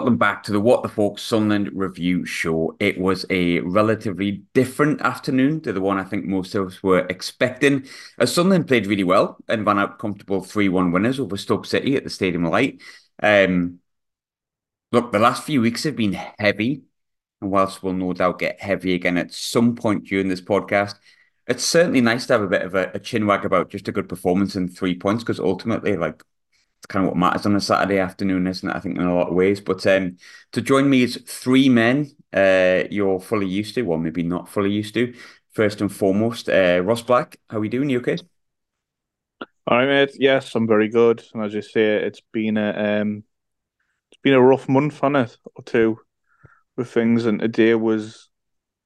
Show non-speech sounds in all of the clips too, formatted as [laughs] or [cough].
welcome back to the What the Falk Sunderland review show. It was a relatively different afternoon to the one I think most of us were expecting. As Sunderland played really well and ran out comfortable 3 1 winners over Stoke City at the Stadium Light. Um, look, the last few weeks have been heavy, and whilst we'll no doubt get heavy again at some point during this podcast, it's certainly nice to have a bit of a, a chin wag about just a good performance and three points because ultimately, like, it's kind of what matters on a Saturday afternoon, isn't it? I think in a lot of ways. But um, to join me is three men uh, you're fully used to, well, maybe not fully used to. First and foremost, uh, Ross Black, how are we doing? You okay? All right, mate. Yes, I'm very good. And as you say, it's been a um, it's been a rough month on it or two with things, and today was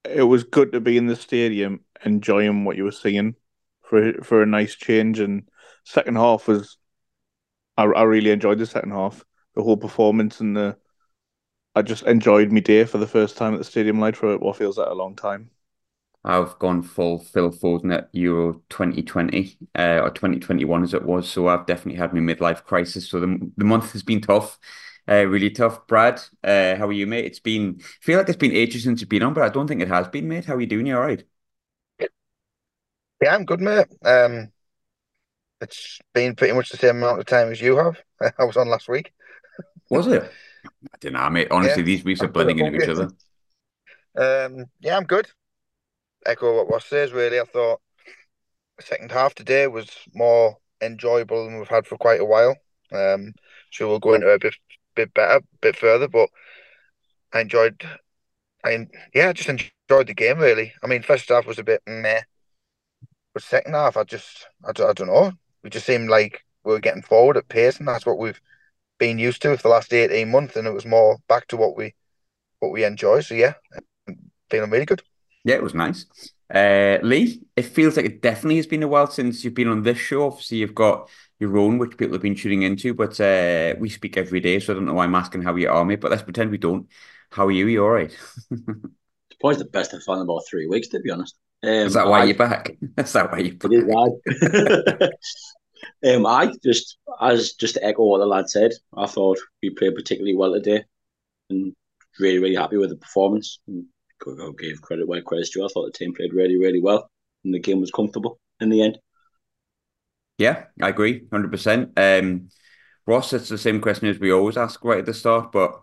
it was good to be in the stadium enjoying what you were seeing for for a nice change. And second half was I, I really enjoyed the second half, the whole performance, and the. I just enjoyed my day for the first time at the Stadium Light for what feels like a long time. I've gone full Phil Foden at Euro 2020 uh, or 2021 as it was. So I've definitely had my midlife crisis. So the, the month has been tough, uh, really tough. Brad, uh, how are you, mate? It's been, I feel like it's been ages since you've been on, but I don't think it has been, mate. How are you doing? You all right? Yeah, I'm good, mate. Um, it's been pretty much the same amount of time as you have. [laughs] I was on last week. Was it? I don't know, mate. Honestly, yeah, these weeks are blending into each other. Um, yeah, I'm good. Echo what Ross says, really. I thought the second half today was more enjoyable than we've had for quite a while. Um, so we'll go into a bit, bit better, bit further, but I enjoyed, I yeah, I just enjoyed the game really. I mean, first half was a bit meh, but second half, I just, I, I don't know. We just seemed like we were getting forward at pace, and that's what we've been used to for the last eighteen months, and it was more back to what we, what we enjoy. So yeah, feeling really good. Yeah, it was nice. Uh, Lee, it feels like it definitely has been a while since you've been on this show. Obviously, you've got your own, which people have been tuning into, but uh, we speak every day, so I don't know why I'm asking how you are, mate. But let's pretend we don't. How are you? Are you all right? it's [laughs] probably the best I've felt in about three weeks, to be honest. Um, Is that why I, you're back? [laughs] Is that why you're back? [laughs] um, I just, as just to echo what the lad said, I thought we played particularly well today, and really, really happy with the performance. And gave credit where credit's due. I thought the team played really, really well, and the game was comfortable in the end. Yeah, I agree, hundred um, percent. Ross, it's the same question as we always ask right at the start, but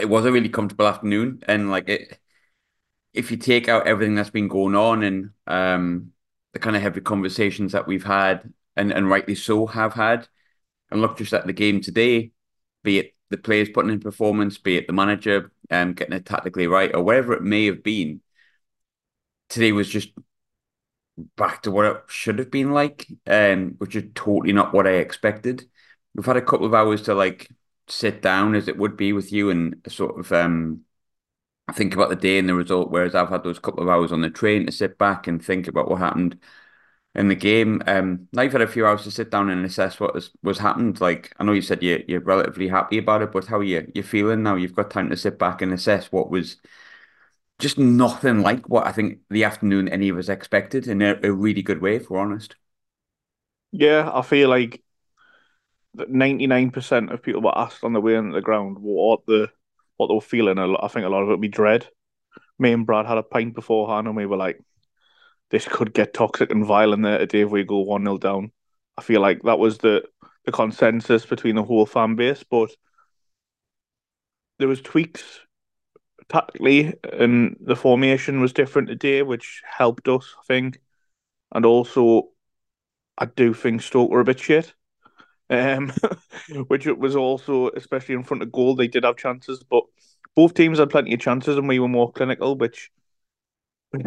it was a really comfortable afternoon, and like it if you take out everything that's been going on and um, the kind of heavy conversations that we've had, and, and rightly so have had, and look just at the game today, be it the players putting in performance, be it the manager um, getting it tactically right, or whatever it may have been, today was just back to what it should have been like, um, which is totally not what I expected. We've had a couple of hours to like sit down as it would be with you and sort of um think about the day and the result, whereas I've had those couple of hours on the train to sit back and think about what happened in the game. Um, now you've had a few hours to sit down and assess what was, was happened. Like I know you said you you're relatively happy about it, but how are you you feeling now? You've got time to sit back and assess what was just nothing like what I think the afternoon any of us expected in a, a really good way, if we're honest. Yeah, I feel like ninety nine percent of people were asked on the way into the ground what the what they were feeling. I think a lot of it would be dread. Me and Brad had a pint beforehand, and we were like, "This could get toxic and violent there today if we go one 0 down." I feel like that was the the consensus between the whole fan base, but there was tweaks tactically, and the formation was different today, which helped us, I think. And also, I do think Stoke were a bit shit um, [laughs] which it was also, especially in front of goal, they did have chances, but both teams had plenty of chances and we were more clinical, which [laughs]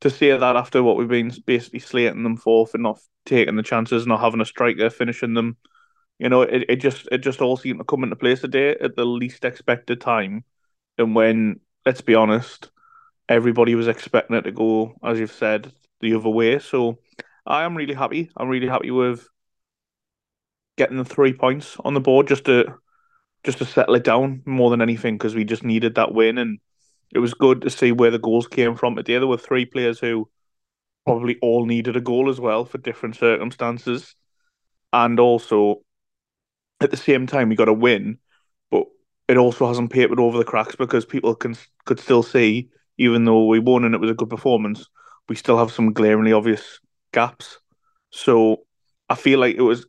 to say that after what we've been basically slating them for for not taking the chances, not having a striker finishing them, you know, it, it just it just all seemed to come into place today at the least expected time. And when, let's be honest, everybody was expecting it to go, as you've said, the other way. So I am really happy. I'm really happy with getting the three points on the board just to just to settle it down more than anything because we just needed that win and it was good to see where the goals came from today. There were three players who probably all needed a goal as well for different circumstances, and also at the same time we got a win, but it also hasn't papered over the cracks because people can could still see, even though we won and it was a good performance, we still have some glaringly obvious gaps. So I feel like it was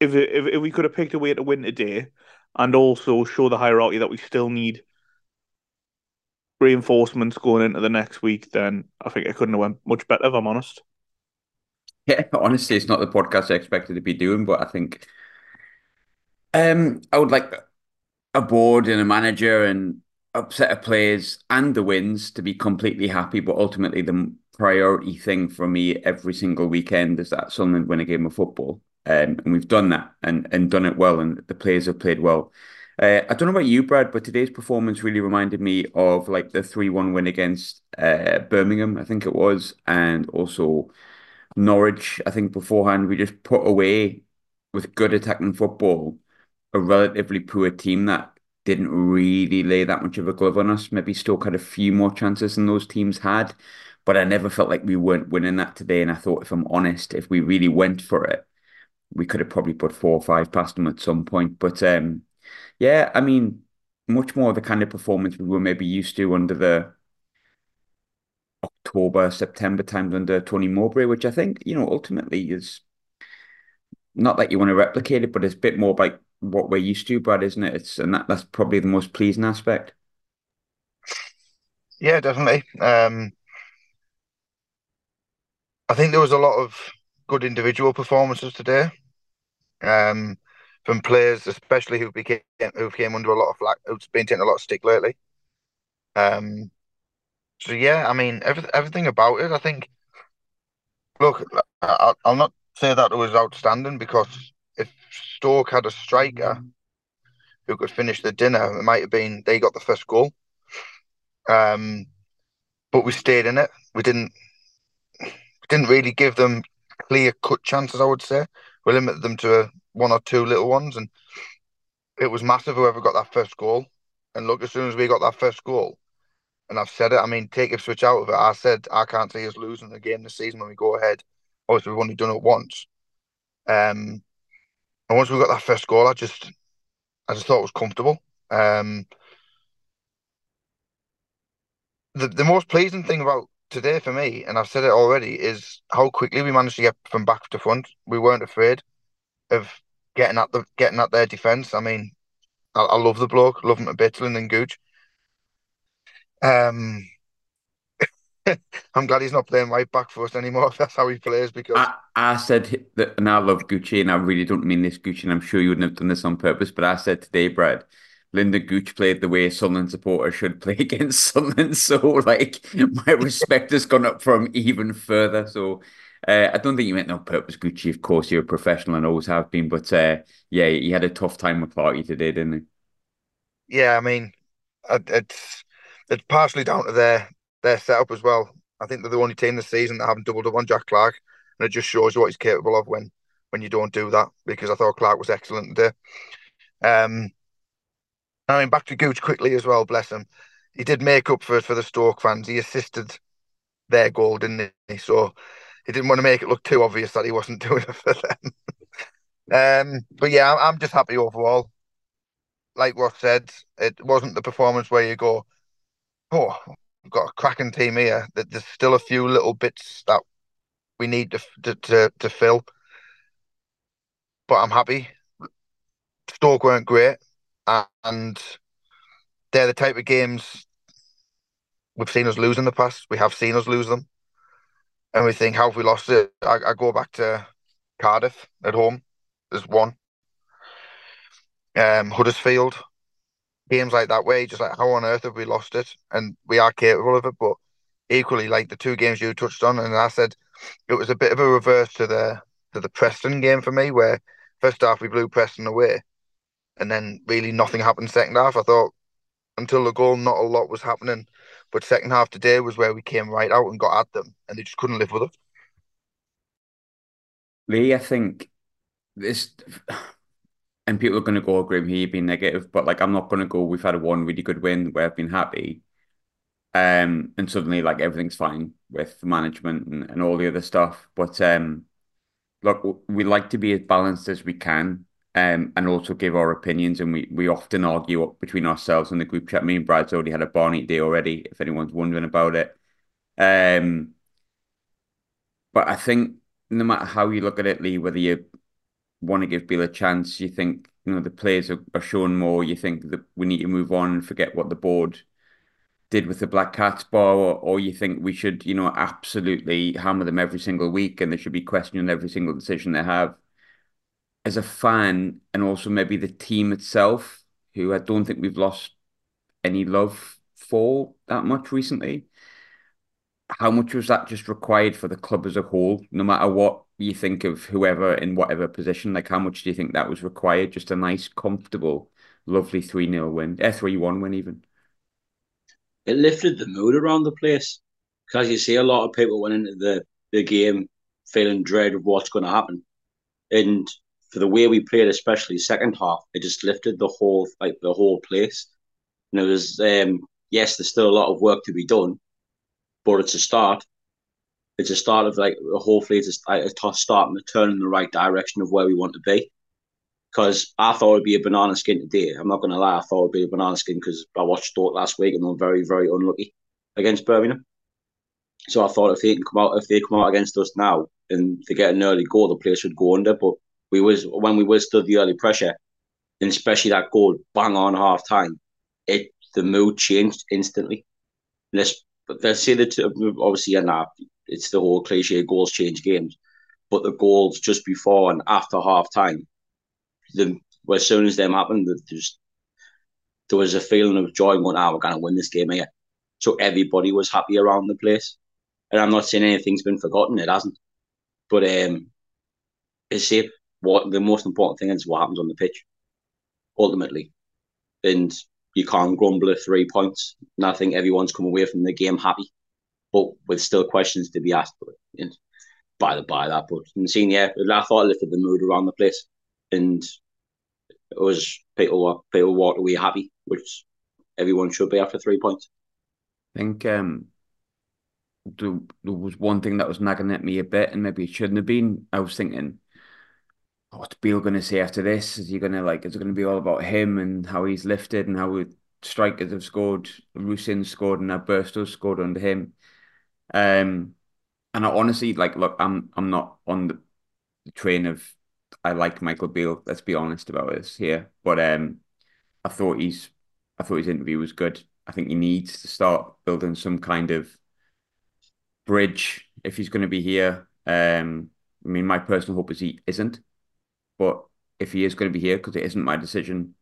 if if, if we could have picked a way to win today, and also show the hierarchy that we still need reinforcements going into the next week, then I think it couldn't have went much better. If I'm honest. Yeah, honestly, it's not the podcast I expected to be doing, but I think um, I would like a board and a manager and a set of players and the wins to be completely happy. But ultimately, the priority thing for me every single weekend is that Sunderland win a game of football. Um, and we've done that and, and done it well, and the players have played well. Uh, I don't know about you, Brad, but today's performance really reminded me of like the 3-1 win against uh, Birmingham, I think it was, and also Norwich. I think beforehand we just put away with good attacking football a relatively poor team that didn't really lay that much of a glove on us. Maybe Stoke had a few more chances than those teams had, but I never felt like we weren't winning that today. And I thought, if I'm honest, if we really went for it, we could have probably put four or five past them at some point. But um, yeah, I mean, much more the kind of performance we were maybe used to under the October, September times under Tony Mowbray, which I think, you know, ultimately is not that you want to replicate it, but it's a bit more like what we're used to, Brad, isn't it? It's and that, that's probably the most pleasing aspect. Yeah, definitely. Um, I think there was a lot of good individual performances today. Um, from players, especially who became who came under a lot of flack, who's been taking a lot of stick lately. Um, so yeah, I mean every, everything about it. I think. Look, I, I'll not say that it was outstanding because if Stoke had a striker who could finish the dinner, it might have been they got the first goal. Um, but we stayed in it. We didn't didn't really give them clear cut chances. I would say we limited them to a, one or two little ones, and it was massive. Whoever got that first goal, and look, as soon as we got that first goal, and I've said it. I mean, take Ipswich out of it. I said I can't see us losing a game this season when we go ahead. Obviously, we've only done it once. Um, and once we got that first goal, I just, I just thought it was comfortable. Um, the the most pleasing thing about today for me, and I've said it already, is how quickly we managed to get from back to front. We weren't afraid of getting at the getting at their defense. I mean, I, I love the bloke, love him to bits, and Gooch. Um, [laughs] I'm glad he's not playing right back for us anymore. If [laughs] that's how he plays, because I, I said that, and I love Gucci, and I really don't mean this Gucci, and I'm sure you wouldn't have done this on purpose, but I said today, Brad, Lynden Gooch played the way Sunderland supporters should play [laughs] against Sunderland. So, like, my respect has gone up from even further. So, uh, I don't think you meant no purpose, Gucci. Of course, you're a professional and always have been, but uh, yeah, he had a tough time with Party today, didn't he? Yeah, I mean, it's it's partially down to their their setup as well. I think they're the only team this season that haven't doubled up on Jack Clarke, and it just shows you what he's capable of when when you don't do that. Because I thought Clarke was excellent today. Um, I mean, back to Gooch quickly as well. Bless him. He did make up for for the Stoke fans. He assisted their goal, didn't he? So he didn't want to make it look too obvious that he wasn't [laughs] doing it for them. um, but yeah, I'm, just happy overall. Like Ross said, it wasn't the performance where you go, oh, we've got a cracking team here. That there's still a few little bits that we need to to to, to fill. But I'm happy. Stoke weren't great, and they're the type of games we've seen us lose in the past. We have seen us lose them, and we think, how have we lost it? I, I go back to Cardiff at home. There's one. Um, Huddersfield, games like that way, just like how on earth have we lost it? And we are capable of it, but equally like the two games you touched on, and I said it was a bit of a reverse to the to the Preston game for me, where first half we blew Preston away, and then really nothing happened second half. I thought until the goal, not a lot was happening, but second half today was where we came right out and got at them, and they just couldn't live with it. Lee, I think this [sighs] and people are going to go, agree with me being negative, but like I'm not going to go. We've had one really good win where I've been happy, um, and suddenly like everything's fine with management and, and all the other stuff. But um, look, we like to be as balanced as we can, um, and also give our opinions. And we, we often argue up between ourselves in the group chat. Me and Brad's already had a Barney day already, if anyone's wondering about it. Um, but I think no matter how you look at it, Lee, whether you want to give Beale a chance, you think you know the players are, are showing more. You think that we need to move on and forget what the board did with the Black Cats bar, or, or you think we should, you know, absolutely hammer them every single week and they should be questioning every single decision they have. As a fan, and also maybe the team itself, who I don't think we've lost any love for that much recently how much was that just required for the club as a whole, no matter what you think of whoever in whatever position? Like, how much do you think that was required? Just a nice, comfortable, lovely 3 0 win, eh, 3 1 win, even. It lifted the mood around the place. Because you see a lot of people went into the, the game feeling dread of what's going to happen. And for the way we played, especially second half, it just lifted the whole like the whole place. And it was um, yes, there's still a lot of work to be done, but it's a start. It's a start of like hopefully it's a, a start and a turn in the right direction of where we want to be. Because I thought it'd be a banana skin today. I'm not to lie, I thought it'd be a banana skin because I watched Stoke last week and were very, very unlucky against Birmingham. So I thought if they can come out, if they come out against us now and they get an early goal, the place should go under. But we was when we withstood the early pressure, and especially that goal bang on half time, it the mood changed instantly. But they say that obviously, and it's the whole cliche goals change games, but the goals just before and after half time, the as soon as them happened, there's there was a feeling of joy going, ah, we're to win this game here. So everybody was happy around the place. And I'm not saying anything's been forgotten, it hasn't. But um, it's safe. What the most important thing is what happens on the pitch, ultimately. And you can't grumble at three points. And I think everyone's come away from the game happy, but with still questions to be asked. But and by the by that, but and seeing yeah, I thought it lifted the mood around the place, and it was people were people walked away happy, which everyone should be after three points. I think um, there, there was one thing that was nagging at me a bit, and maybe it shouldn't have been. I was thinking what's Beale going to say after this? Is he going to like? Is it going to be all about him and how he's lifted and how strikers have scored? Rusyn scored and now scored under him. Um, and I honestly like. Look, I'm I'm not on the, the train of I like Michael Beale. Let's be honest about this here. But um, I thought he's I thought his interview was good. I think he needs to start building some kind of bridge if he's going to be here. Um, I mean, my personal hope is he isn't. But if he is going to be here, because it isn't my decision,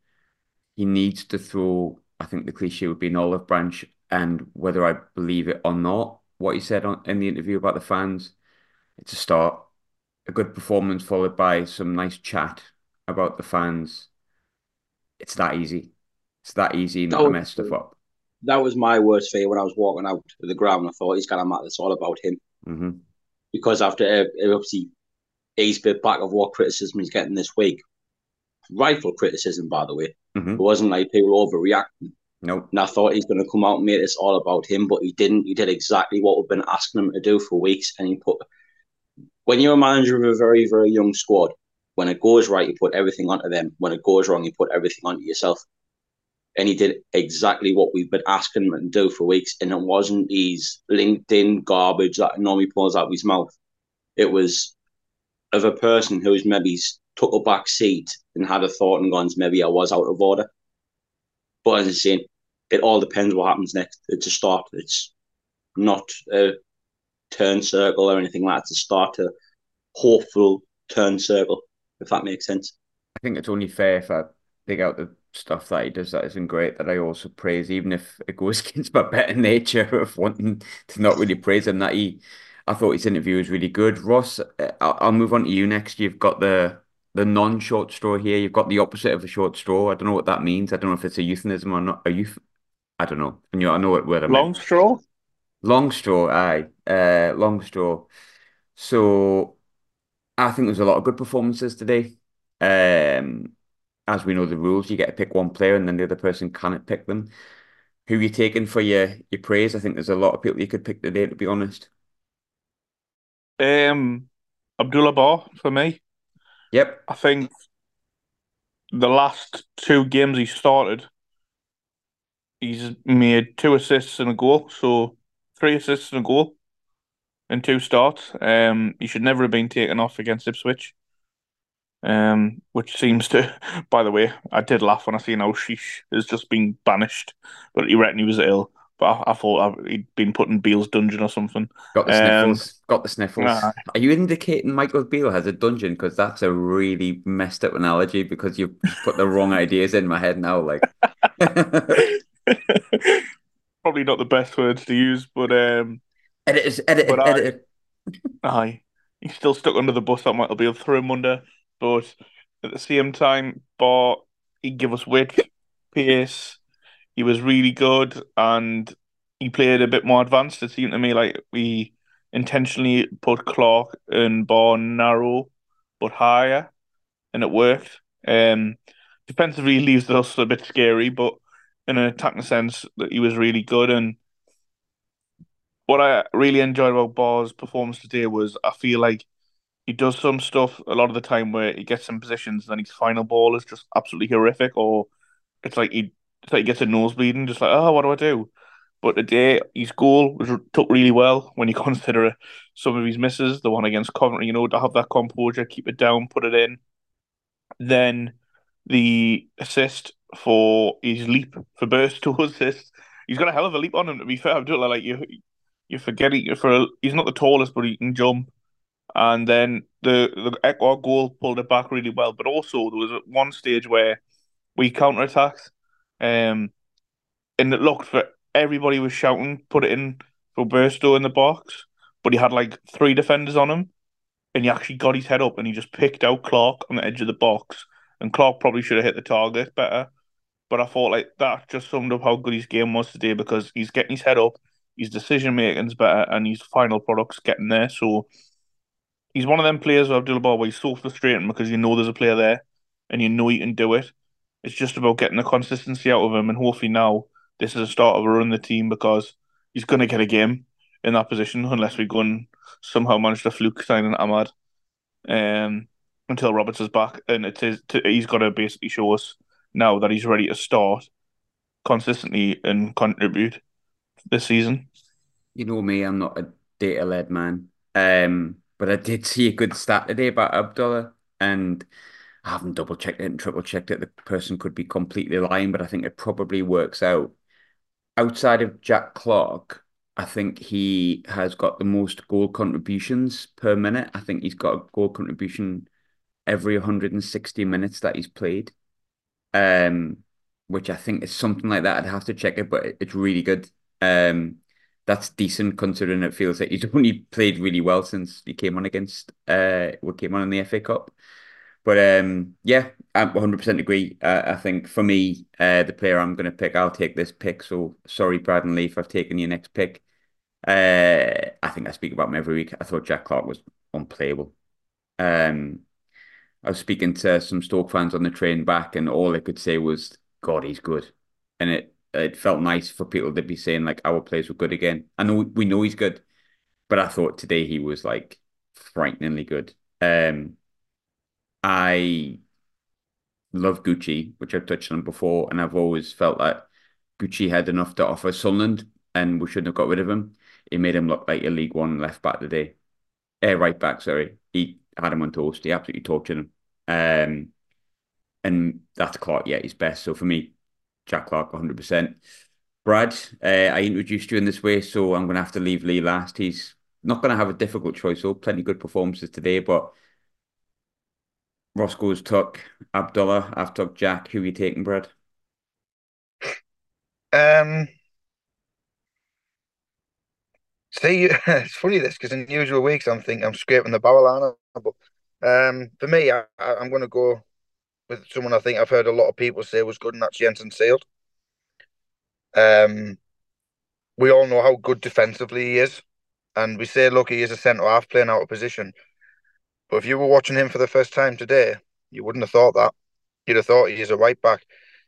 he needs to throw. I think the cliche would be an olive branch, and whether I believe it or not, what he said on, in the interview about the fans, it's a start. A good performance followed by some nice chat about the fans. It's that easy. It's that easy not to mess stuff up. That was my worst fear when I was walking out of the ground. I thought he's gonna matter. It's all about him. Mm-hmm. Because after uh, obviously he's bit back of what criticism he's getting this week. Rightful criticism, by the way. Mm-hmm. It wasn't like people overreacting. Nope. And I thought he's going to come out and make this all about him, but he didn't. He did exactly what we've been asking him to do for weeks. And he put, when you're a manager of a very, very young squad, when it goes right, you put everything onto them. When it goes wrong, you put everything onto yourself. And he did exactly what we've been asking him to do for weeks. And it wasn't his LinkedIn garbage that normally pulls out of his mouth. It was of a person who's maybe took a back seat and had a thought and gone, maybe I was out of order. But as I say, it all depends what happens next. It's a start. It's not a turn circle or anything like that. It's a start to hopeful turn circle, if that makes sense. I think it's only fair if I dig out the stuff that he does that isn't great that I also praise, even if it goes [laughs] against my better nature of wanting to not really praise him, that he I thought his interview was really good. Ross, uh, I'll, move on to you next. You've got the the non-short straw here. You've got the opposite of a short straw. I don't know what that means. I don't know if it's a euphemism or not. A youth. I don't know. And you, I know what word I Long straw. Long straw. Aye. Uh, long straw. So I think there's a lot of good performances today. Um, as we know the rules, you get to pick one player and then the other person cannot pick them. Who you taking for your your praise? I think there's a lot of people you could pick today, to be honest. Um, Abdullah Ba for me. Yep. I think the last two games he started, he's made two assists and a goal. So three assists and a goal in two starts. Um, he should never have been taken off against Ipswich. Um, which seems to, [laughs] by the way, I did laugh when I seen how Sheesh has just been banished, but he reckoned he was ill. But I, I thought he'd been put in Beale's dungeon or something. Got the sniffles. Um, Got the sniffles. Are you indicating Michael Beale has a dungeon? Because that's a really messed up analogy. Because you've put the wrong ideas in my head now. Like, [laughs] probably not the best words to use, but um, edit it, edit it, edit it. Aye, he's still stuck under the bus. That Michael Beale threw him under, but at the same time, but he give us width, pace. He was really good, and he played a bit more advanced. It seemed to me like we intentionally put Clarke and Ba narrow but higher, and it worked. Um, defensively, leaves us a bit scary, but in an attacking sense, that he was really good. And what I really enjoyed about Ba's performance today was I feel like he does some stuff a lot of the time where he gets in positions, and then his final ball is just absolutely horrific, or it's like he it's like he gets a nosebleed and just like, oh, what do I do? But today, his goal was took really well when you [laughs] consider some of his misses. The one against Coventry, you know, to have that composure, keep it down, put it in. Then the assist for his leap for Burstow [laughs] assist. He's got a hell of a leap on him. To be fair, doing like you. You're forgetting for he's not the tallest, but he can jump. And then the the Ekwah goal pulled it back really well. But also there was one stage where we counter attacked, um, and it looked for everybody was shouting, put it in for Burstow in the box, but he had like three defenders on him, and he actually got his head up and he just picked out Clarke on the edge of the box, and Clarke probably should have hit the target better. But I thought like that just summed up how good his game was today because he's getting his head up, his decision making's better, and his final product's getting there. So he's one of them players with Abdullah Ba where he's so frustrating because you know there's a player there and you know he can do it. It's just about getting the consistency out of him, and hopefully now this is a start of a run the team because he's going to get a game in that position unless we go and somehow manage to fluke signing Amad um, until Roberts is back. And it is to, he's got to basically show us now that he's ready to start consistently and contribute this season. You know me, I'm not a data led man. Um, but I did see a good stat today about Abdullah, and I haven't double checked it and triple checked it. The person could be completely lying, but I think it probably works out outside of Jack Clarke, I think he has got the most goal contributions per minute. I think he's got a goal contribution every 160 minutes that he's played. Um, which I think is something like that. I'd have to check it, but it's really good. Um, that's decent considering it feels like he's [laughs] only played really well since he came on against uh what came on in the FA Cup. But um, yeah, I 100% agree. Uh, I think for me, uh, the player I'm going to pick, I'll take this pick. So sorry, Brad and Leaf, I've taken your next pick. Uh, I think I speak about him every week. I thought Jack Clarke was unplayable. Um, I was speaking to some Stoke fans on the train back, and all they could say was, "God, he's good," and it it felt nice for people to be saying like our players were good again. I know we know he's good, but I thought today he was like frighteningly good. Um, I love Gucci, which I've touched on before, and I've always felt that Gucci had enough to offer Sunderland, and we shouldn't have got rid of him. It made him look like a League One left back today, uh, right back. Sorry, he had him on toast. He absolutely tortured him. Um, and that's Clarke. Yeah, he's best. So for me, Jack Clarke, one hundred percent. Brad, uh, I introduced you in this way, so I'm going to have to leave Lee last. He's not going to have a difficult choice. So plenty good performances today, but Roscoe's took Abdullah. I've took Jack. Who are you taking, Brad? Um, see, [laughs] it's funny this because in usual weeks I'm thinking I'm scraping the barrel on it, but um, for me, I, I'm going to go with someone I think I've heard a lot of people say was good, and that's Jenson Seelt. Um, we all know how good defensively he is, and we say, look, he is a centre half playing out of position. But if you were watching him for the first time today, you wouldn't have thought that. You'd have thought he's a right back.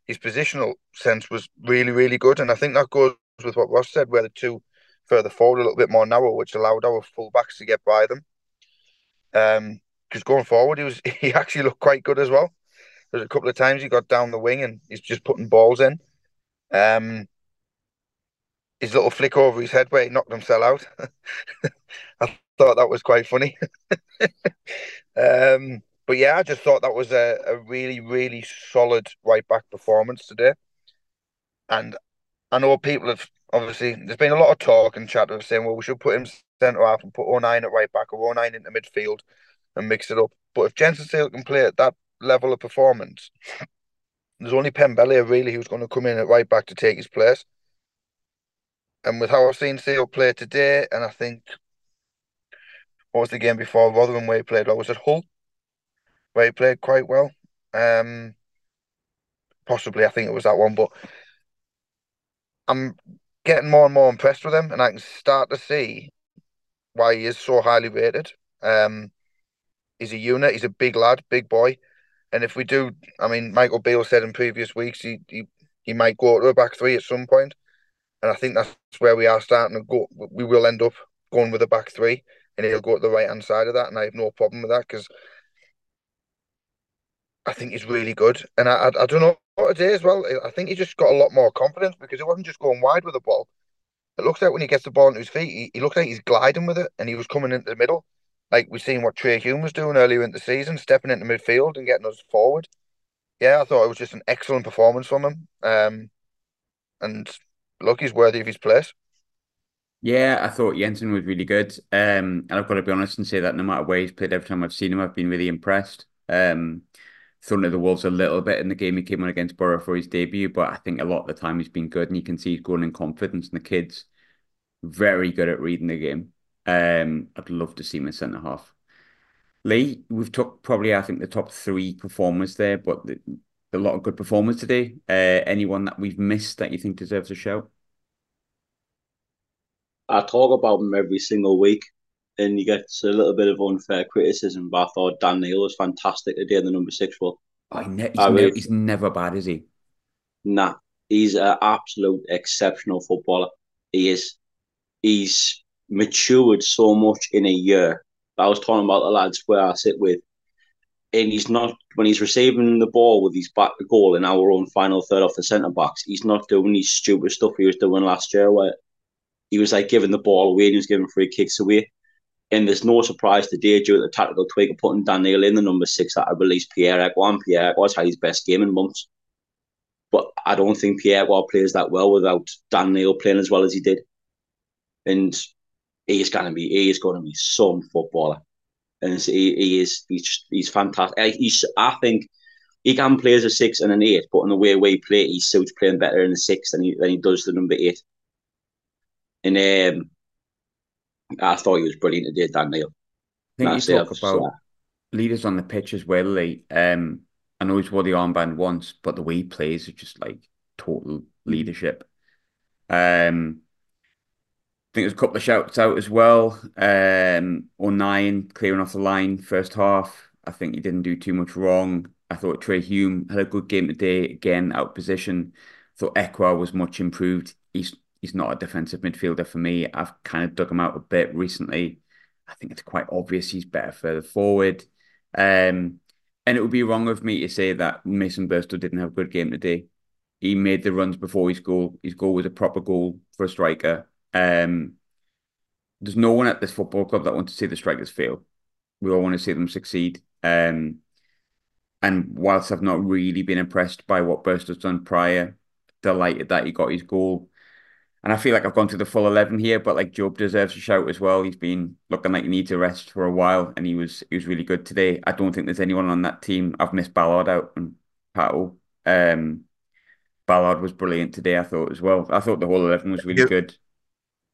His positional sense was really, really good. And I think that goes with what Ross said, where the two further forward a little bit more narrow, which allowed our full backs to get by them. Um, because going forward, he was [laughs] he actually looked quite good as well. There's a couple of times he got down the wing and he's just putting balls in. Um, his little flick over his head where he knocked himself out. [laughs] I thought that was quite funny. [laughs] um, but yeah, I just thought that was a, a really, really solid right back performance today. And I know people have obviously there's been a lot of talk and chat of saying, well, we should put him centre half and put O'Nien at right back or O'Nien into midfield and mix it up. But if Jenson Seelt can play at that level of performance, there's only Pembele really who's going to come in at right back to take his place. And with how I've seen Steele play today, and I think what was the game before Rotherham where he played well? Was it Hull? Where he played quite well. Um possibly I think it was that one, but I'm getting more and more impressed with him and I can start to see why he is so highly rated. Um he's a unit, he's a big lad, big boy. And if we do I mean Michael Beale said in previous weeks he he, he might go to a back three at some. And I think that's where we are starting to go. We will end up going with a back three, and he'll go to the right hand side of that. And I have no problem with that because I think he's really good. And I, I, I don't know what it is well. I think he just got a lot more confidence because he wasn't just going wide with the ball. It looks like when he gets the ball into his feet, he, he looks like he's gliding with it, and he was coming into the middle. Like we've seen what Trai Hume was doing earlier in the season, stepping into midfield and getting us forward. Yeah, I thought it was just an excellent performance from him. Um, and look, he's worthy of his place. Yeah, I thought Jenson was really good. Um, and I've got to be honest and say that no matter where he's played, every time I've seen him, I've been really impressed. Um, thrown at the wolves a little bit in the game he came on against Borough for his debut, but I think a lot of the time he's been good, and you can see he's growing in confidence. And the kid's very good at reading the game. Um, I'd love to see him in centre half. Lee, we've took probably I think the top three performers there, but the, a lot of good performers today. Uh, anyone that we've missed that you think deserves a shout? I talk about him every single week, and he gets a little bit of unfair criticism. But I thought Dan Neil was fantastic today in the number six role. Oh, ne he's, ne he's never bad, is he? Nah, he's an absolute exceptional footballer. He is. He's matured so much in a year. I was talking about the lads where I sit with and he's not when he's receiving the ball with his back to goal in our own final third off the centre backs. He's not doing these stupid stuff he was doing last year, where he was like giving the ball away and he was giving free kicks away. And there's no surprise today due to the tactical tweak of putting Dan Neil in the number six that I released Pierre Ekwah. Pierre Ekwah's had his best game in months. But I don't think Pierre Ekwah plays that well without Dan Neil playing as well as he did. And he's gonna be he is gonna be some footballer and he, he is he's he's fantastic. He's I think he can play as a six and an eight, but in the way we play, he suits playing better in the six than he than he does the number eight. And um, I thought he was brilliant today, Dan Neil. I think you talk about leaders on the pitch as well, Lee. Um, I know he's wore the armband once, but the way he plays is just like total leadership. Um, think there's a couple of shouts out as well. Um, nine clearing off the line first half. I think he didn't do too much wrong. I thought Trai Hume had a good game today. Again, out position. thought Ekwah was much improved. He's he's not a defensive midfielder for me. I've kind of dug him out a bit recently. I think it's quite obvious he's better further forward. Um, and it would be wrong of me to say that Mason Burstow didn't have a good game today. He made the runs before his goal. His goal was a proper goal for a striker. Um, there's no one at this football club that wants to see the strikers fail. We all want to see them succeed. Um, and whilst I've not really been impressed by what Burstow's done prior, delighted that he got his goal. And I feel like I've gone through the full eleven here, but like Jobe deserves a shout as well. He's been looking like he needs a rest for a while, and he was he was really good today. I don't think there's anyone on that team. I've missed Ballard out and Pato. Um, Ballard was brilliant today. I thought as well. I thought the whole eleven was really good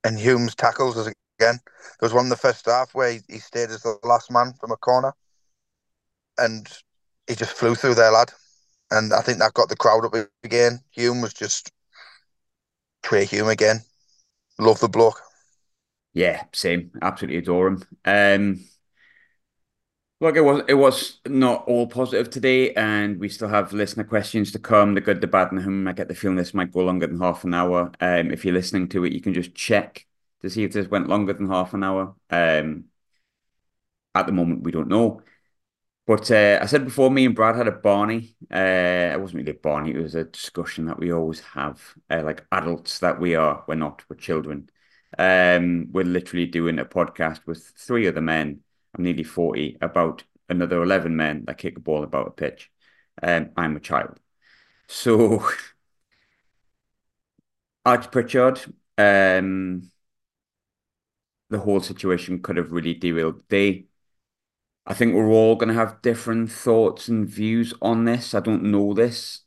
and Hume's tackles again. There was one in the first half where he, he stayed as the last man from a corner, and he just flew through there, lad. And I think that got the crowd up again. Hume was just Trai Hume again. Love the bloke. Yeah, same. Absolutely adore him. Um, Look, it was it was not all positive today, and we still have listener questions to come. The good, the bad, and the whom. I get the feeling this might go longer than half an hour. Um, if you're listening to it, you can just check to see if this went longer than half an hour. Um, at the moment, we don't know. But uh, I said before, me and Brad had a Barney. Uh, it wasn't really a Barney, it was a discussion that we always have, uh, like adults that we are. We're not, we're children. Um, we're literally doing a podcast with three other men. I'm nearly 40, about another 11 men that kick a ball about a pitch. Um, I'm a child. So, [laughs] Alex Pritchard, um, the whole situation could have really derailed the day. I think we're all going to have different thoughts and views on this. I don't know this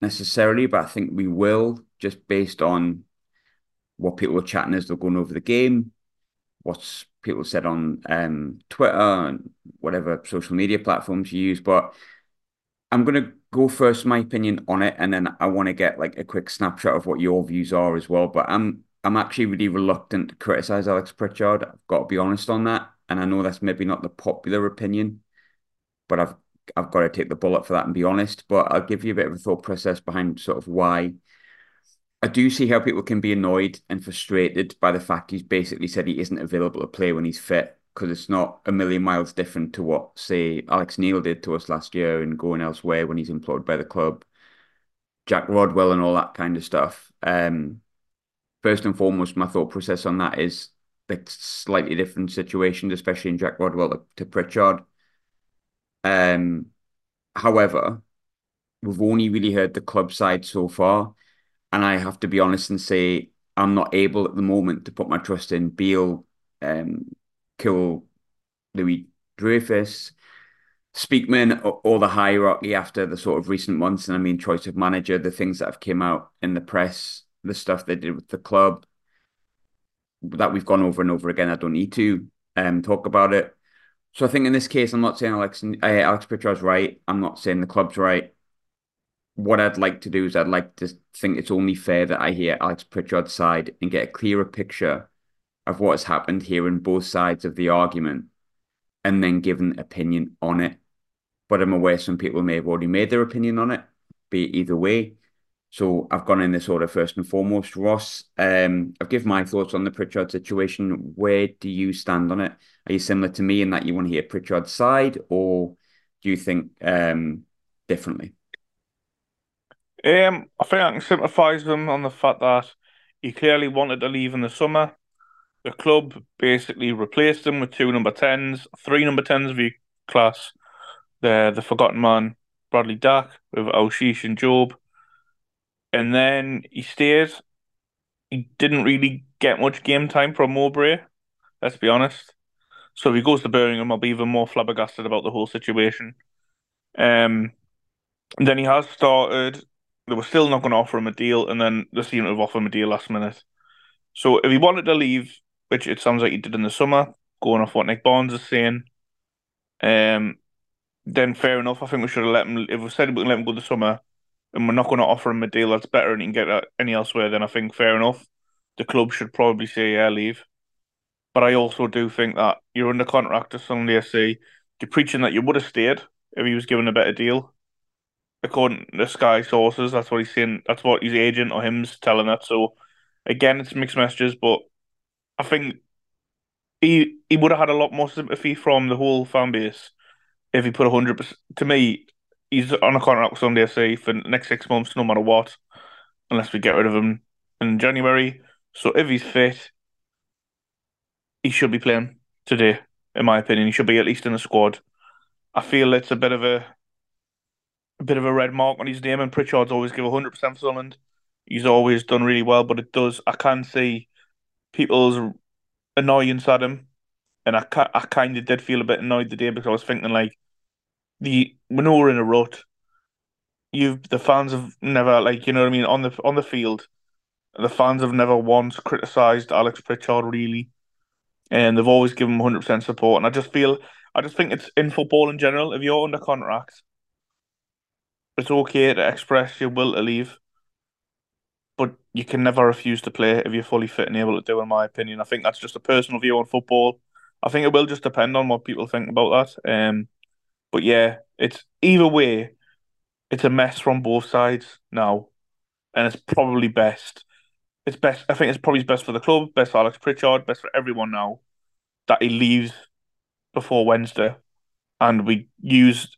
necessarily, but I think we will just based on what people are chatting as they're going over the game, what's people said on um, Twitter and whatever social media platforms you use. But I'm going to go first, my opinion on it, and then I want to get like a quick snapshot of what your views are as well. But I'm I'm actually really reluctant to criticize Alex Pritchard. I've got to be honest on that, and I know that's maybe not the popular opinion, but I've I've got to take the bullet for that and be honest. But I'll give you a bit of a thought process behind sort of why I do see how people can be annoyed and frustrated by the fact he's basically said he isn't available to play when he's fit because it's not a million miles different to what, say, Alex Neil did to us last year and going elsewhere when he's employed by the club, Jack Rodwell and all that kind of stuff. Um, first and foremost, my thought process on that is like slightly different situations, especially in Jack Rodwell to, Pritchard. Um, however, we've only really heard the club side so far and I have to be honest and say I'm not able at the moment to put my trust in Beale, um, Kyril, Louis Dreyfus, Speakman, or, or, the hierarchy after the sort of recent months. And I mean, choice of manager, the things that have came out in the press, the stuff they did with the club that we've gone over and over again. I don't need to um, talk about it. So I think in this case, I'm not saying Alex uh, Alex Pritchard's right. I'm not saying the club's right what I'd like to do is I'd like to think it's only fair that I hear Alex Pritchard's side and get a clearer picture of what has happened here in both sides of the argument and then give an opinion on it. But I'm aware some people may have already made their opinion on it, be it either way. So I've gone in this order first and foremost. Ross, um, I've given my thoughts on the Pritchard situation. Where do you stand on it? Are you similar to me in that you want to hear Pritchard's side, or do you think um, differently? Um, I think I can sympathise with on the fact that he clearly wanted to leave in the summer. The club basically replaced him with two number tens, three number tens of your class. The the forgotten man, Bradley Dack, with Aouchiche and Jobe. And then he stays. He didn't really get much game time from Mowbray, let's be honest. So if he goes to Birmingham, I'll be even more flabbergasted about the whole situation. Um, then he has started they were still not going to offer him a deal, and then they seemed to have offered him a deal last minute. So if he wanted to leave, which it sounds like he did in the summer, going off what Nick Barnes is saying, um, then fair enough. I think we should have let him. If we said we can let him go the summer, and we're not going to offer him a deal that's better and he can get any elsewhere, then I think fair enough. The club should probably say yeah, leave. But I also do think that you're under contract to Sunday SC. You're preaching that you would have stayed if he was given a better deal according to Sky sources. That's what he's saying. That's what his agent or him's telling that. So again, it's mixed messages, but I think he he would have had a lot more sympathy from the whole fan base if he put hundred percent. To me, he's on a contract with Sunday FC for the next six months, no matter what, unless we get rid of him in January. So if he's fit, he should be playing today. In my opinion, he should be at least in the squad. I feel it's a bit of a a bit of a red mark on his name, and Pritchard's always give 100% for Sunderland. He's always done really well, but it does, I can see people's annoyance at him. And I, I kind of did feel a bit annoyed the day because I was thinking, like, the when we're in a rut, you the fans have never, like, you know what I mean, on the on the field, the fans have never once criticised Alex Pritchard, really. And they've always given him 100% support. And I just feel, I just think it's in football in general, if you're under contract it's okay to express your will to leave, but you can never refuse to play if you're fully fit and able to do. In my opinion, I think that's just a personal view on football. I think it will just depend on what people think about that. Um, but yeah, it's either way, it's a mess from both sides now, and it's probably best. It's best. I think it's probably best for the club, best for Alex Pritchard, best for everyone now that he leaves before Wednesday and we use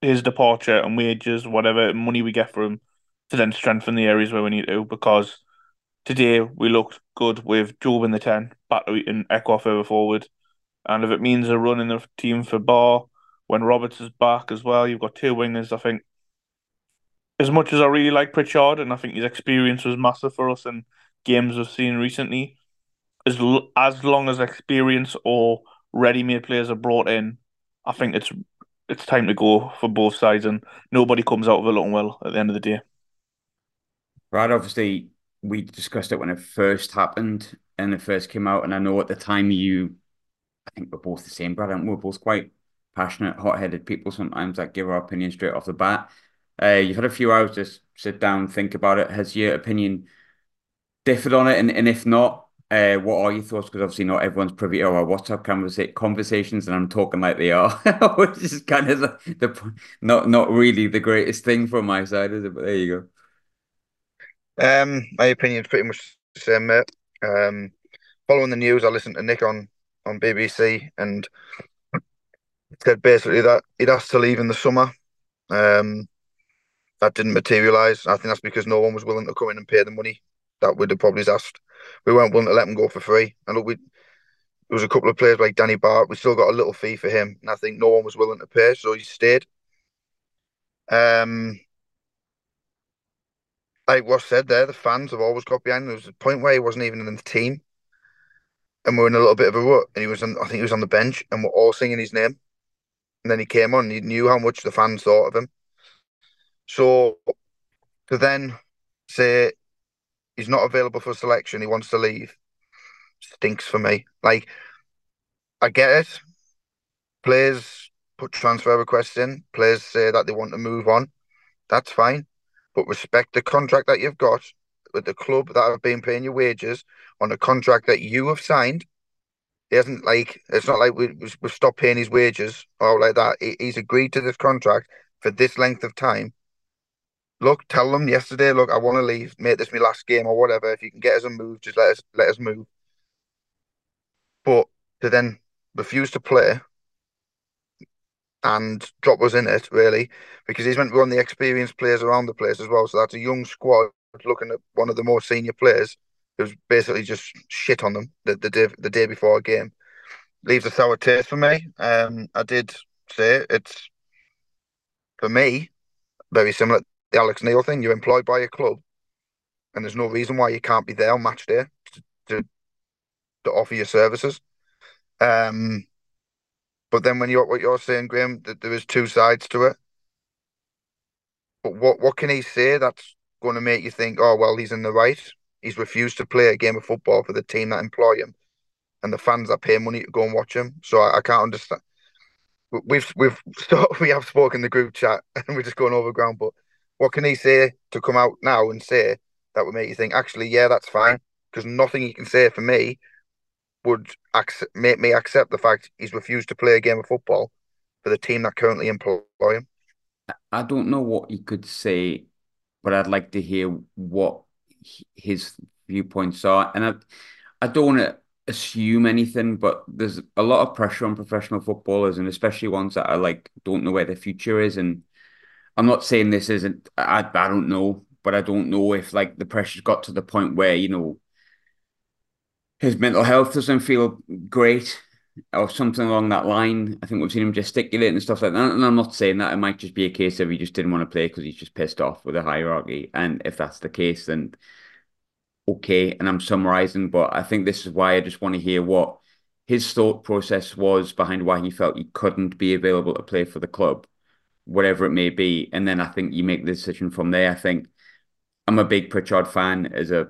his departure and wages, whatever money we get for him, to then strengthen the areas where we need to. Because today we looked good with Jobe in the ten, Battery and Ekwah further forward, and if it means a run in the team for Ba when Roberts is back as well, you've got two wingers. I think as much as I really like Pritchard, and I think his experience was massive for us in games we've seen recently, as as long as experience or ready-made players are brought in, I think it's it's time to go for both sides, and nobody comes out of it looking well at the end of the day. Right, obviously, we discussed it when it first happened and it first came out, and I know at the time you, I think we're both the same, Brad, and we're both quite passionate, hot-headed people sometimes that give our opinion straight off the bat. Uh, you've had a few hours to sit down, think about it. Has your opinion differed on it? And, and if not, uh, what are your thoughts? Because obviously not everyone's privy to our WhatsApp conversa conversations, and I'm talking like they are, [laughs] which is kind of the, the, not not really the greatest thing from my side, is it? But there you go. Um, my opinion's pretty much the same, mate. Um, following the news, I listened to Nick on on BBC, and said basically that he'd asked to leave in the summer. Um, that didn't materialise. I think that's because no one was willing to come in and pay the money that would have probably asked. We weren't willing to let him go for free. And look, we there was a couple of players like Danny Batth. We still got a little fee for him, and I think no one was willing to pay, so he stayed. Um, like was said there, the fans have always got behind. There was a point where he wasn't even in the team, and we are in a little bit of a rut. And he was on, I think he was on the bench, and we're all singing his name. And then he came on, he knew how much the fans thought of him. So to then say he's not available for selection, he wants to leave, stinks for me. Like, I get it. Players put transfer requests in, players say that they want to move on. That's fine. But respect the contract that you've got with the club that have been paying your wages on a contract that you have signed. He hasn't like it's not like we we've stopped paying his wages or like that. He, he's agreed to this contract for this length of time look, tell them yesterday, look, I want to leave, make this my last game or whatever. If you can get us a move, just let us let us move. But to then refuse to play and drop us in it, really, because he's meant to be one of the experienced players around the place as well. So that's a young squad looking at one of the more senior players who's basically just shit on them the, the day the day before a game. Leaves a sour taste for me. Um, I did say it's for me very similar to the Alex Neil thing. You're employed by a club, and there's no reason why you can't be there on match day to, to, to offer your services. Um, but then when you're what you're saying, Graham, that there is two sides to it. But what what can he say that's going to make you think, oh well, he's in the right? He's refused to play a game of football for the team that employ him, and the fans that pay money to go and watch him. So I, I can't understand. We've we've [laughs] we have spoken the group chat [laughs] and we're just going over ground, but what can he say to come out now and say that would make you think, actually, yeah, that's fine? Because nothing he can say for me would accept, make me accept the fact he's refused to play a game of football for the team that currently employ him. I don't know what he could say, but I'd like to hear what his viewpoints are. And I, I don't want to assume anything, but there's a lot of pressure on professional footballers, and especially ones that are like don't know where their future is, and I'm not saying this isn't. I I don't know, but I don't know if like the pressure's got to the point where you know his mental health doesn't feel great or something along that line. I think we've seen him gesticulate and stuff like that. And I'm not saying that it might just be a case of he just didn't want to play because he's just pissed off with the hierarchy. And if that's the case, then okay. And I'm summarizing, but I think this is why I just want to hear what his thought process was behind why he felt he couldn't be available to play for the club whatever it may be. And then I think you make the decision from there. I think I'm a big Pritchard fan as a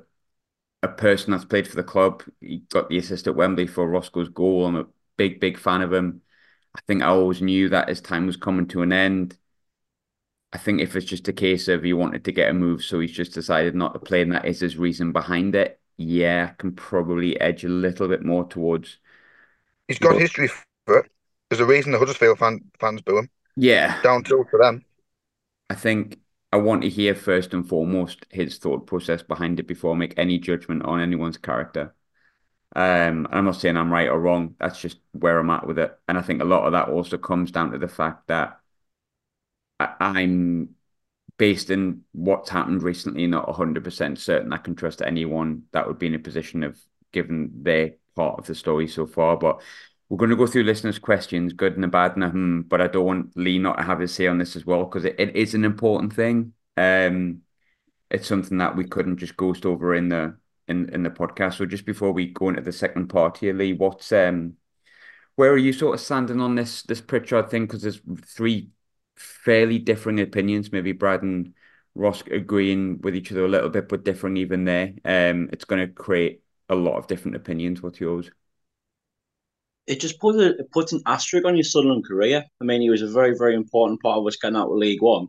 a person that's played for the club. He got the assist at Wembley for Roscoe's goal. I'm a big, big fan of him. I think I always knew that his time was coming to an end. I think if it's just a case of he wanted to get a move, so he's just decided not to play, and that is his reason behind it. Yeah, I can probably edge a little bit more towards. He's got history for it. There's a reason the Huddersfield fan, fans boo him. Yeah. Down to for them. I think I want to hear first and foremost his thought process behind it before I make any judgment on anyone's character. Um, I'm not saying I'm right or wrong. That's just where I'm at with it. And I think a lot of that also comes down to the fact that I, I'm based in what's happened recently, not 100% certain I can trust anyone that would be in a position of giving their part of the story so far. But we're going to go through listeners' questions, good and the bad and the hmm, but I don't want Lee not to have his say on this as well because it, it is an important thing. Um, it's something that we couldn't just ghost over in the in in the podcast. So just before we go into the second part here, Lee, what's um, where are you sort of standing on this this Pritchard thing? Because there's three fairly differing opinions. Maybe Brad and Ross agreeing with each other a little bit, but differing even there. Um, it's going to create a lot of different opinions. What's yours? it just puts a puts an asterisk on your Sunderland career. I mean, he was a very, very important part of us getting out of League One.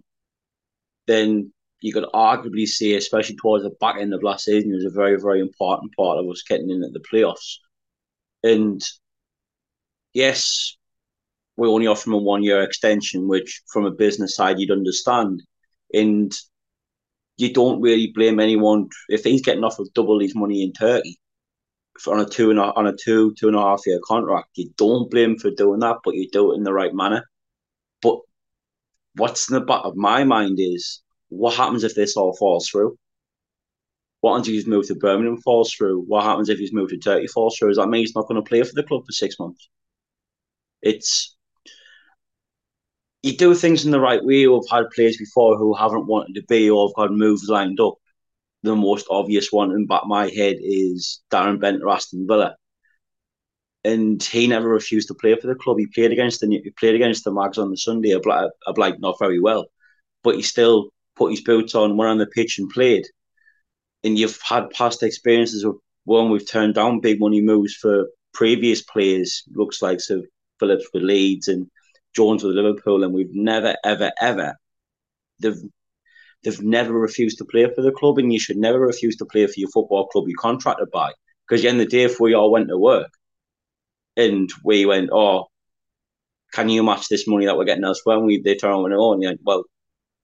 Then you could arguably say, especially towards the back end of last season, he was a very, very important part of us getting in at the playoffs. And yes, we only offer him a one year extension, which from a business side you'd understand. And you don't really blame anyone if he's getting off of double his money in Turkey on a two and a, on a two two and a half year contract. You don't blame for doing that, but you do it in the right manner. But what's in the back of my mind is what happens if this all falls through? What happens if he's moved to Birmingham falls through? What happens if he's moved to Turkey falls through? Does that mean he's not going to play for the club for six months? It's you do things in the right way. We've had players before who haven't wanted to be or have got moves lined up the most obvious one in back my head is Darren Bent Aston Villa. And he never refused to play for the club. He played against the he played against the Mags on the Sunday. I like not very well, but he still put his boots on, went on the pitch and played. And you've had past experiences of one we've turned down big money moves for previous players. Looks like so Phillips with Leeds and Jones with Liverpool, and we've never ever ever they've they've never refused to play for the club, and you should never refuse to play for your football club you're contracted by. Because at the end of the day, if we all went to work and we went, oh, can you match this money that we're getting elsewhere? And we they turn around and oh, and went, well,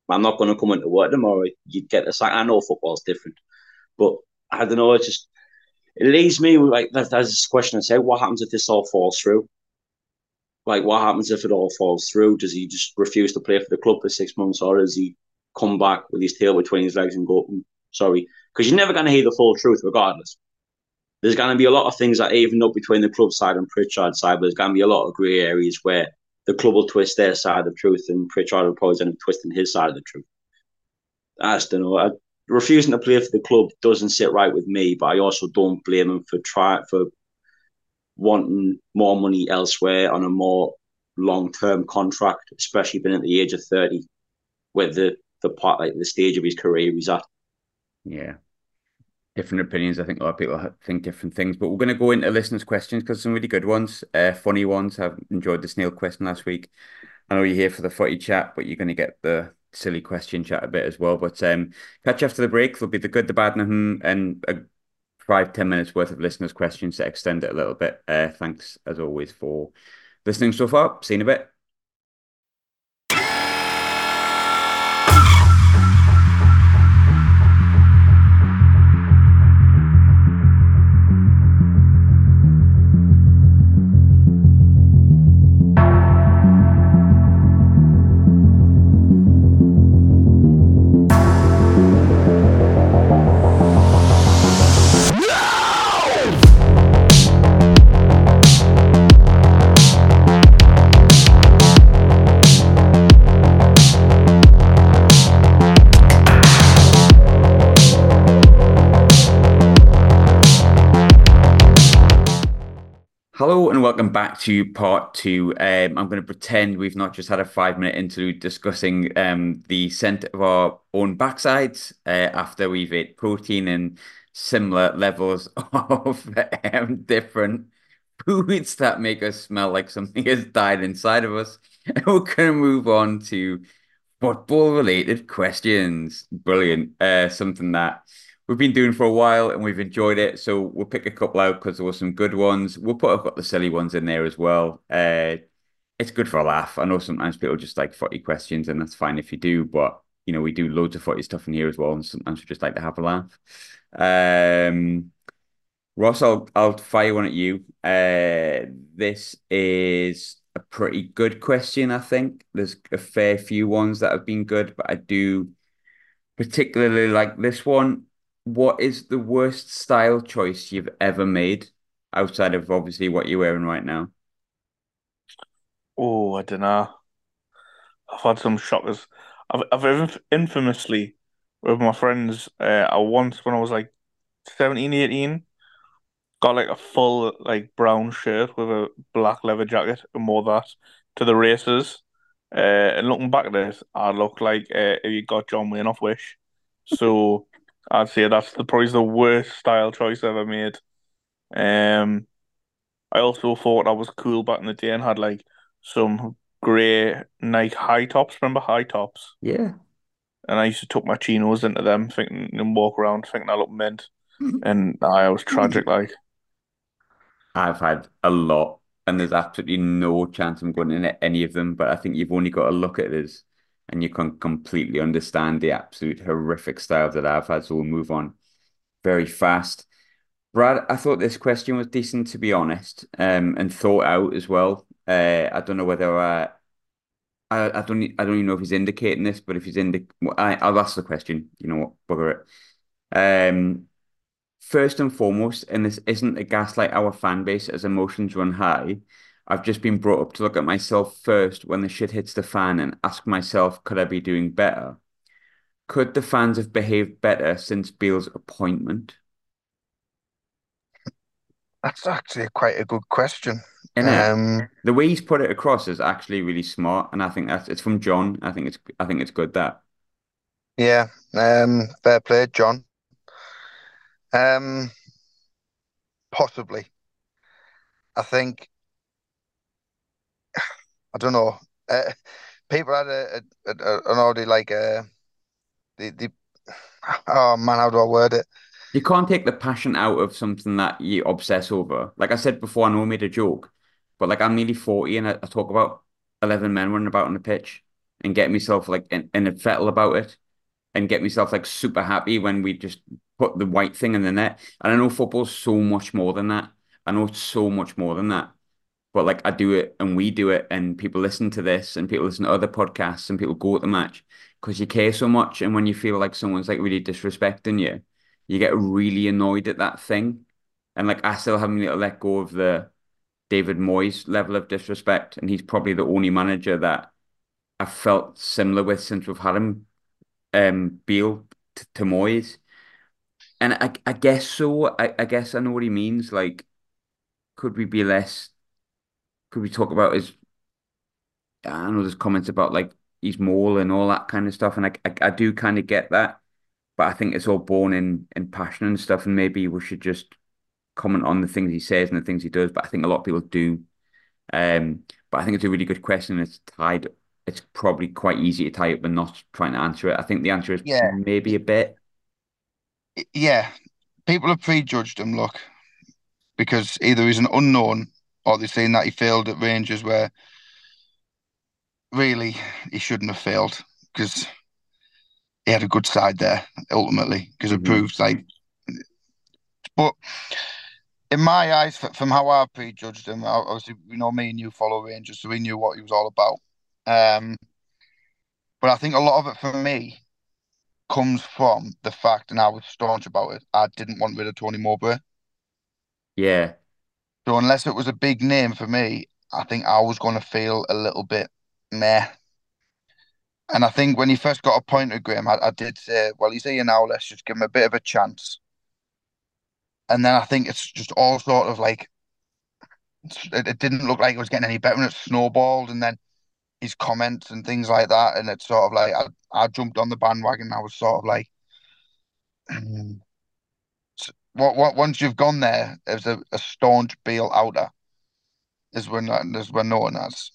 I'm not going to come into work tomorrow. You'd get the sack. I know football's different, but I don't know. It just it leaves me like there's this question I say: What happens if this all falls through? Like, what happens if it all falls through? Does he just refuse to play for the club for six months, or does he come back with his tail between his legs and go, mm, sorry, because you're never going to hear the full truth regardless. There's going to be a lot of things that even up between the club side and Pritchard side, but there's going to be a lot of grey areas where the club will twist their side of the truth and Pritchard will probably end up twisting his side of the truth. I just don't know. I, refusing to play for the club doesn't sit right with me, but I also don't blame him for try for wanting more money elsewhere on a more long term contract, especially being at the age of thirty, with the the part like the stage of his career he's at. Yeah. Different opinions. I think a lot of people think different things, but we're going to go into listeners' questions because some really good ones, uh, funny ones. I've enjoyed the snail question last week. I know you're here for the footy chat, but you're going to get the silly question chat a bit as well. But um, catch after the break. There'll be the good, the bad, and, and a five ten minutes worth of listeners' questions to extend it a little bit. Uh, thanks as always for listening so far. See you in a bit. And welcome back to part two. Um, I'm going to pretend we've not just had a five minute interlude discussing um, the scent of our own backsides uh, after we've ate protein and similar levels [laughs] of um, different foods that make us smell like something has died inside of us. And [laughs] we're going to move on to football related questions. Brilliant. Uh, something that we've been doing for a while and we've enjoyed it. So we'll pick a couple out because there were some good ones. We'll put a couple of silly ones in there as well. Uh, it's good for a laugh. I know sometimes people just like footy questions, and that's fine if you do, but you know, we do loads of footy stuff in here as well, and sometimes we just like to have a laugh. Um, Ross, I'll I'll fire one at you. Uh, this is a pretty good question, I think. There's a fair few ones that have been good, but I do particularly like this one. What is the worst style choice you've ever made outside of obviously what you're wearing right now? Oh, I don't know. I've had some shockers. I've I've infamously with my friends. Uh, I once when I was like 17, 18, got like a full like brown shirt with a black leather jacket and wore that to the races. Uh, and looking back at this, I look like uh, if you got John Wayne off Wish. So I'd say that's the, probably the worst style choice I ever made. Um, I also thought I was cool back in the day and had like some grey Nike high tops. Remember high tops? Yeah. And I used to tuck my chinos into them, thinking and walk around thinking I looked mint. [laughs] And I was tragic, like. I've had a lot, and there's absolutely no chance I'm going into any of them. But I think you've only got to look at this, and you can completely understand the absolute horrific style that I've had. So we'll move on very fast. Brad, I thought this question was decent to be honest, um, and thought out as well. Uh, I don't know whether I, I, I don't, I don't even know if he's indicating this, but if he's indic, I, I'll ask the question. You know what, bugger it. Um, first and foremost, and this isn't a gaslight our fan base as emotions run high. I've just been brought up to look at myself first when the shit hits the fan and ask myself, could I be doing better? Could the fans have behaved better since Beale's appointment? That's actually quite a good question. Um, the way he's put it across is actually really smart, and I think that's it's from John. I think it's I think it's good that. Yeah, um, fair play, John. Um, possibly. I think I don't know. Uh, people had a, a, a, an already like a uh, the the oh man, how do I word it? You can't take the passion out of something that you obsess over. Like I said before, I know I made a joke, but like I'm nearly 40 and I, I talk about 11 men running about on the pitch and get myself like in, in a fettle about it and get myself like super happy when we just put the white thing in the net. And I know football's so much more than that. I know it's so much more than that. But like I do it and we do it and people listen to this and people listen to other podcasts and people go at the match because you care so much. And when you feel like someone's like really disrespecting you, you get really annoyed at that thing. And like I still haven't to let go of the David Moyes level of disrespect. And he's probably the only manager that I've felt similar with since we've had him um Beale to, to Moyes. And I, I guess so. I, I guess I know what he means. Like, could we be less? Could we talk about his? I know there's comments about like he's mole and all that kind of stuff, and I, I, I do kind of get that, but I think it's all born in in passion and stuff, and maybe we should just comment on the things he says and the things he does. But I think a lot of people do. Um, but I think it's a really good question. It's tied. It's probably quite easy to tie up and not trying to answer it. I think the answer is yeah. maybe a bit yeah, people have prejudged him. Look, because either he's an unknown or they're saying that he failed at Rangers, where really he shouldn't have failed because he had a good side there ultimately because mm-hmm. it proves like. But in my eyes, from how I prejudged him, obviously you know me and you follow Rangers, so we knew what he was all about. Um, but I think a lot of it for me comes from the fact, and I was staunch about it, I didn't want rid of Tony Mowbray. Yeah. So unless it was a big name for me, I think I was going to feel a little bit meh. And I think when he first got appointed, Graham, I, I did say, well, he's here now, let's just give him a bit of a chance. And then I think it's just all sort of like, it, it didn't look like it was getting any better and it snowballed. And then his comments and things like that. And it's sort of like I, I jumped on the bandwagon. I was sort of like, [clears throat] what, what once you've gone there as a, a staunch Beale outer, as we're known as,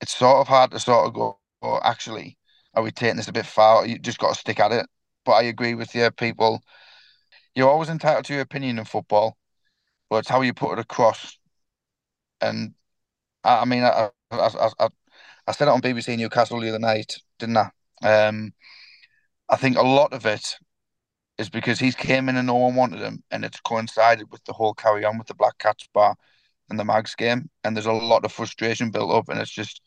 it's sort of hard to sort of go. Oh, actually, are we taking this a bit far? You just got to stick at it. But I agree with you, people. You're always entitled to your opinion in football, but it's how you put it across. And I, I mean, I, I, I, I said it on BBC Newcastle the other night, didn't I? Um, I think a lot of it is because he's came in and no one wanted him, and it's coincided with the whole carry on with the Black Cats bar and the Mags game, and there's a lot of frustration built up, and it's just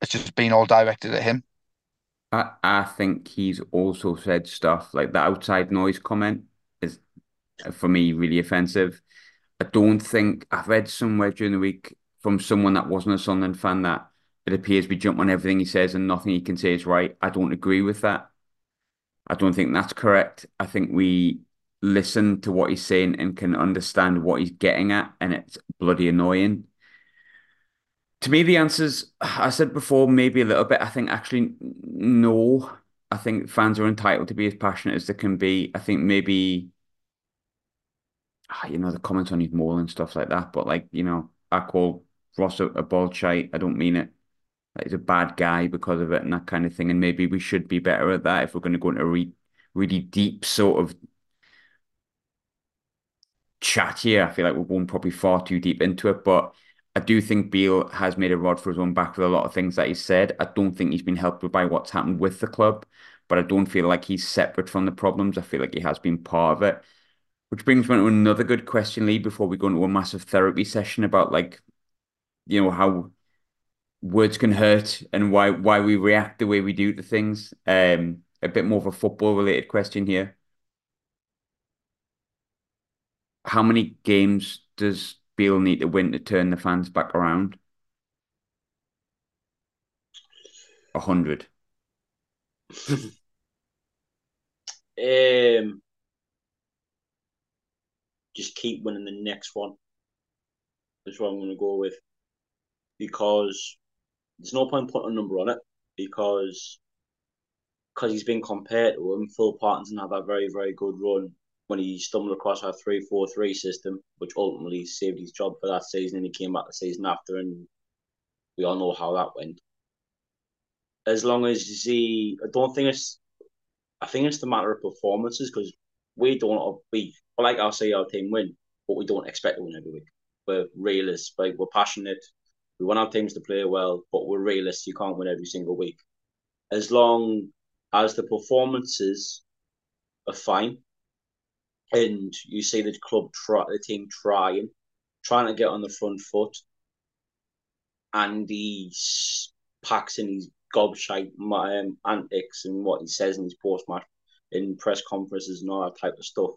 it's just been all directed at him. I, I think he's also said stuff like the outside noise comment is for me really offensive. I don't think I've read somewhere during the week from someone that wasn't a Sunderland fan that it appears we jump on everything he says and nothing he can say is right. I don't agree with that. I don't think that's correct. I think we listen to what he's saying and can understand what he's getting at, and it's bloody annoying. To me, the answers I said before, maybe a little bit. I think actually no. I think fans are entitled to be as passionate as they can be. I think maybe ah, you know the comments on his mole and stuff like that, but like you know, I call Ross a, a bald shite. I don't mean it he's a bad guy because of it and that kind of thing. And maybe we should be better at that if we're going to go into re really deep sort of chat here. I feel like we're going probably far too deep into it, but I do think Beale has made a rod for his own back with a lot of things that he said. I don't think he's been helped by what's happened with the club, but I don't feel like he's separate from the problems. I feel like he has been part of it. Which brings me to another good question, Lee, before we go into a massive therapy session about like, you know, how words can hurt and why why we react the way we do to things. Um, a bit more of a football related question here. How many games does Beale need to win to turn the fans back around? A hundred. [laughs] um, just keep winning the next one. That's what I'm going to go with because there's no point putting a number on it because because he's been compared to him. Phil Parkinson had that very very good run when he stumbled across our three four three system, which ultimately saved his job for that season, and he came back the season after, and we all know how that went. As long as he, I don't think it's, I think it's the matter of performances because we don't we like I'll say our team win, but we don't expect to win every week. We're realists, like we're passionate, we want our teams to play well, but we're realists. You can't win every single week. As long as the performances are fine, and you see the club try, the team trying, trying to get on the front foot, and he packs in his gobshite um, antics and what he says in his post match, in press conferences and all that type of stuff.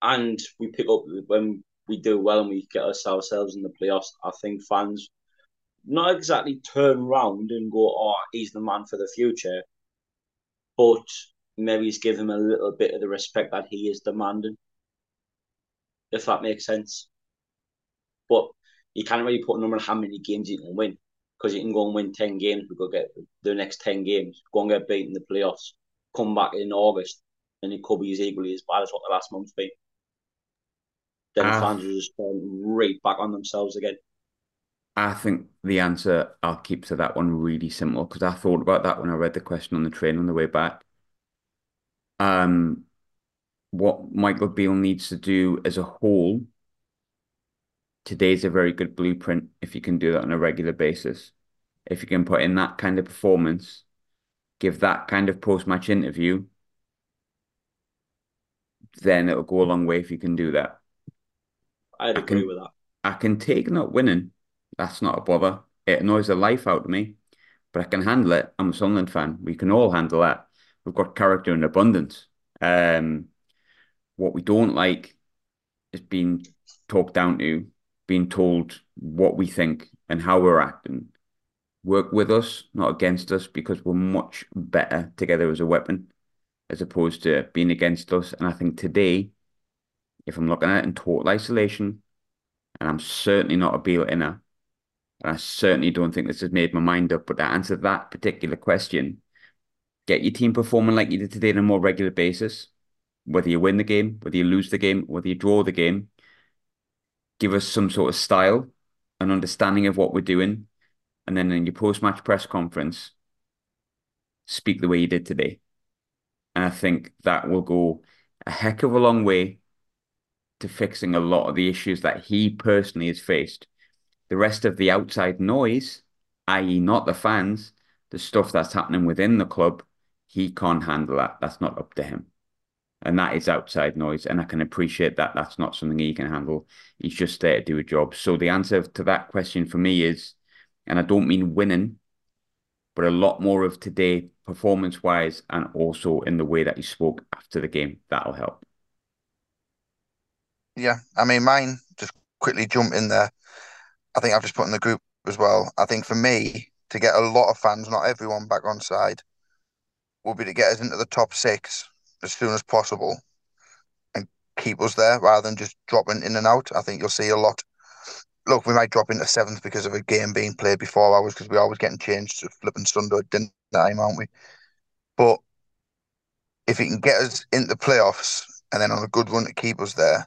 And we pick up when we do well and we get ourselves in the playoffs, I think fans not exactly turn around and go, "Oh, he's the man for the future," but maybe he's give him a little bit of the respect that he is demanding, if that makes sense. But you can't really put a number on how many games you can win because you can go and win ten games, we go get the next ten games, go and get beaten in the playoffs, come back in August, and it could be as equally as bad as what the last month's been then uh, fans will just turn right back on themselves again. I think the answer I'll keep to that one really simple because I thought about that when I read the question on the train on the way back. Um, what Michael Beale needs to do as a whole, today's a very good blueprint if you can do that on a regular basis. If you can put in that kind of performance, give that kind of post-match interview, then it'll go a long way if you can do that. I'd agree can, with that. I can take not winning. That's not a bother. It annoys the life out of me, but I can handle it. I'm a Sunderland fan. We can all handle that. We've got character in abundance. Um, what we don't like is being talked down to, being told what we think and how we're acting. Work with us, not against us, because we're much better together as a weapon as opposed to being against us. And I think today if I'm looking at it in total isolation, and I'm certainly not a Beale inner, and I certainly don't think this has made my mind up, but to answer that particular question, get your team performing like you did today on a more regular basis, whether you win the game, whether you lose the game, whether you draw the game, give us some sort of style, an understanding of what we're doing, and then in your post-match press conference, speak the way you did today. And I think that will go a heck of a long way to fixing a lot of the issues that he personally has faced. The rest of the outside noise, i.e., not the fans, the stuff that's happening within the club, he can't handle that. That's not up to him. And that is outside noise. And I can appreciate that that's not something he can handle. He's just there to do a job. So the answer to that question for me is, and I don't mean winning, but a lot more of today, performance wise, and also in the way that he spoke after the game. That'll help. Yeah, I mean, mine just quickly jump in there. I think I've just put in the group as well. I think for me to get a lot of fans, not everyone, back on side, will be to get us into the top six as soon as possible and keep us there rather than just dropping in and out. I think you'll see a lot. Look, we might drop into seventh because of a game being played before ours because we're always getting changed to flipping Sunday dinner time, aren't we? But if he can get us into the playoffs and then on a good run to keep us there,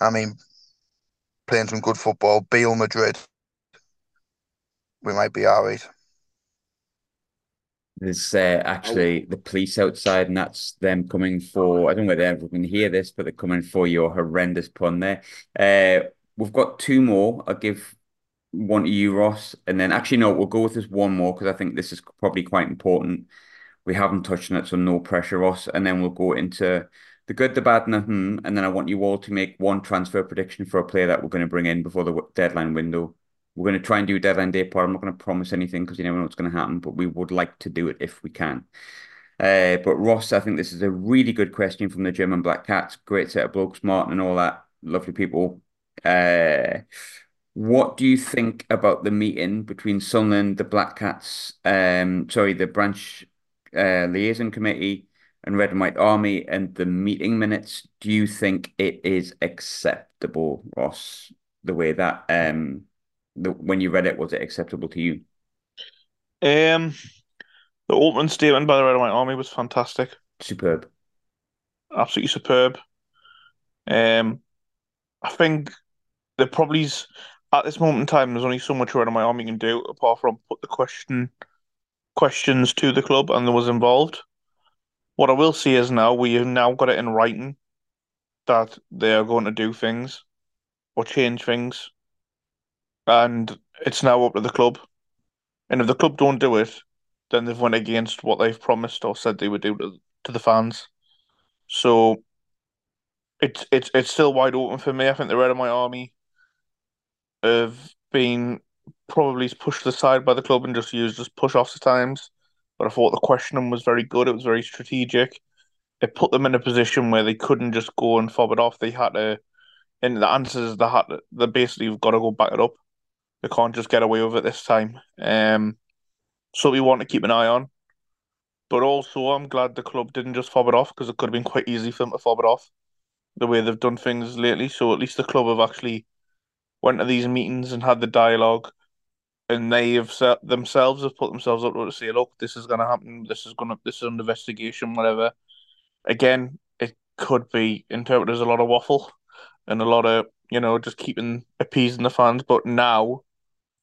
I mean, playing some good football, Real Madrid, we might be all right. There's uh, actually the police outside, and that's them coming for. I don't know whether everyone can hear this, but they're coming for your horrendous pun there. Uh, we've got two more. I'll give one to you, Ross, and then actually no, we'll go with this one more because I think this is probably quite important. We haven't touched on it, so no pressure, Ross, and then we'll go into the good, the bad, and the hmm, and then I want you all to make one transfer prediction for a player that we're going to bring in before the deadline window. We're going to try and do deadline day part. I'm not going to promise anything because you never know what's going to happen, but we would like to do it if we can. Uh, but Ross, I think this is a really good question from the German Black Cats. Great set of blokes, Martin and all that. Lovely people. Uh, what do you think about the meeting between Sunderland, the Black Cats, um, sorry, the branch uh, liaison committee and Red and White Army and the meeting minutes? Do you think it is acceptable, Ross, the way that um the, when you read it, was it acceptable to you? Um, the opening statement by the Red and White Army was fantastic. Superb. Absolutely superb. Um, I think the probably at this moment in time, there's only so much Red and White Army can do apart from put the question questions to the club and there was involved. What I will say is now we have now got it in writing that they are going to do things or change things and it's now up to the club. And if the club don't do it, then they've went against what they've promised or said they would do to, to the fans. So it's it's it's still wide open for me. I think the Red and My Army have been probably pushed aside by the club and just used as push offs at times. But I thought the questioning was very good. It was very strategic. It put them in a position where they couldn't just go and fob it off. They had to, and the answers they had, they basically have got to go back it up. They can't just get away with it this time. Um, so we want to keep an eye on. But also, I'm glad the club didn't just fob it off because it could have been quite easy for them to fob it off the way they've done things lately. So at least the club have actually went to these meetings and had the dialogue, and they have set, themselves have put themselves up to say, "Look, this is going to happen. This is going to this is under investigation. Whatever." Again, it could be interpreted as a lot of waffle and a lot of you know just keeping appeasing the fans, but now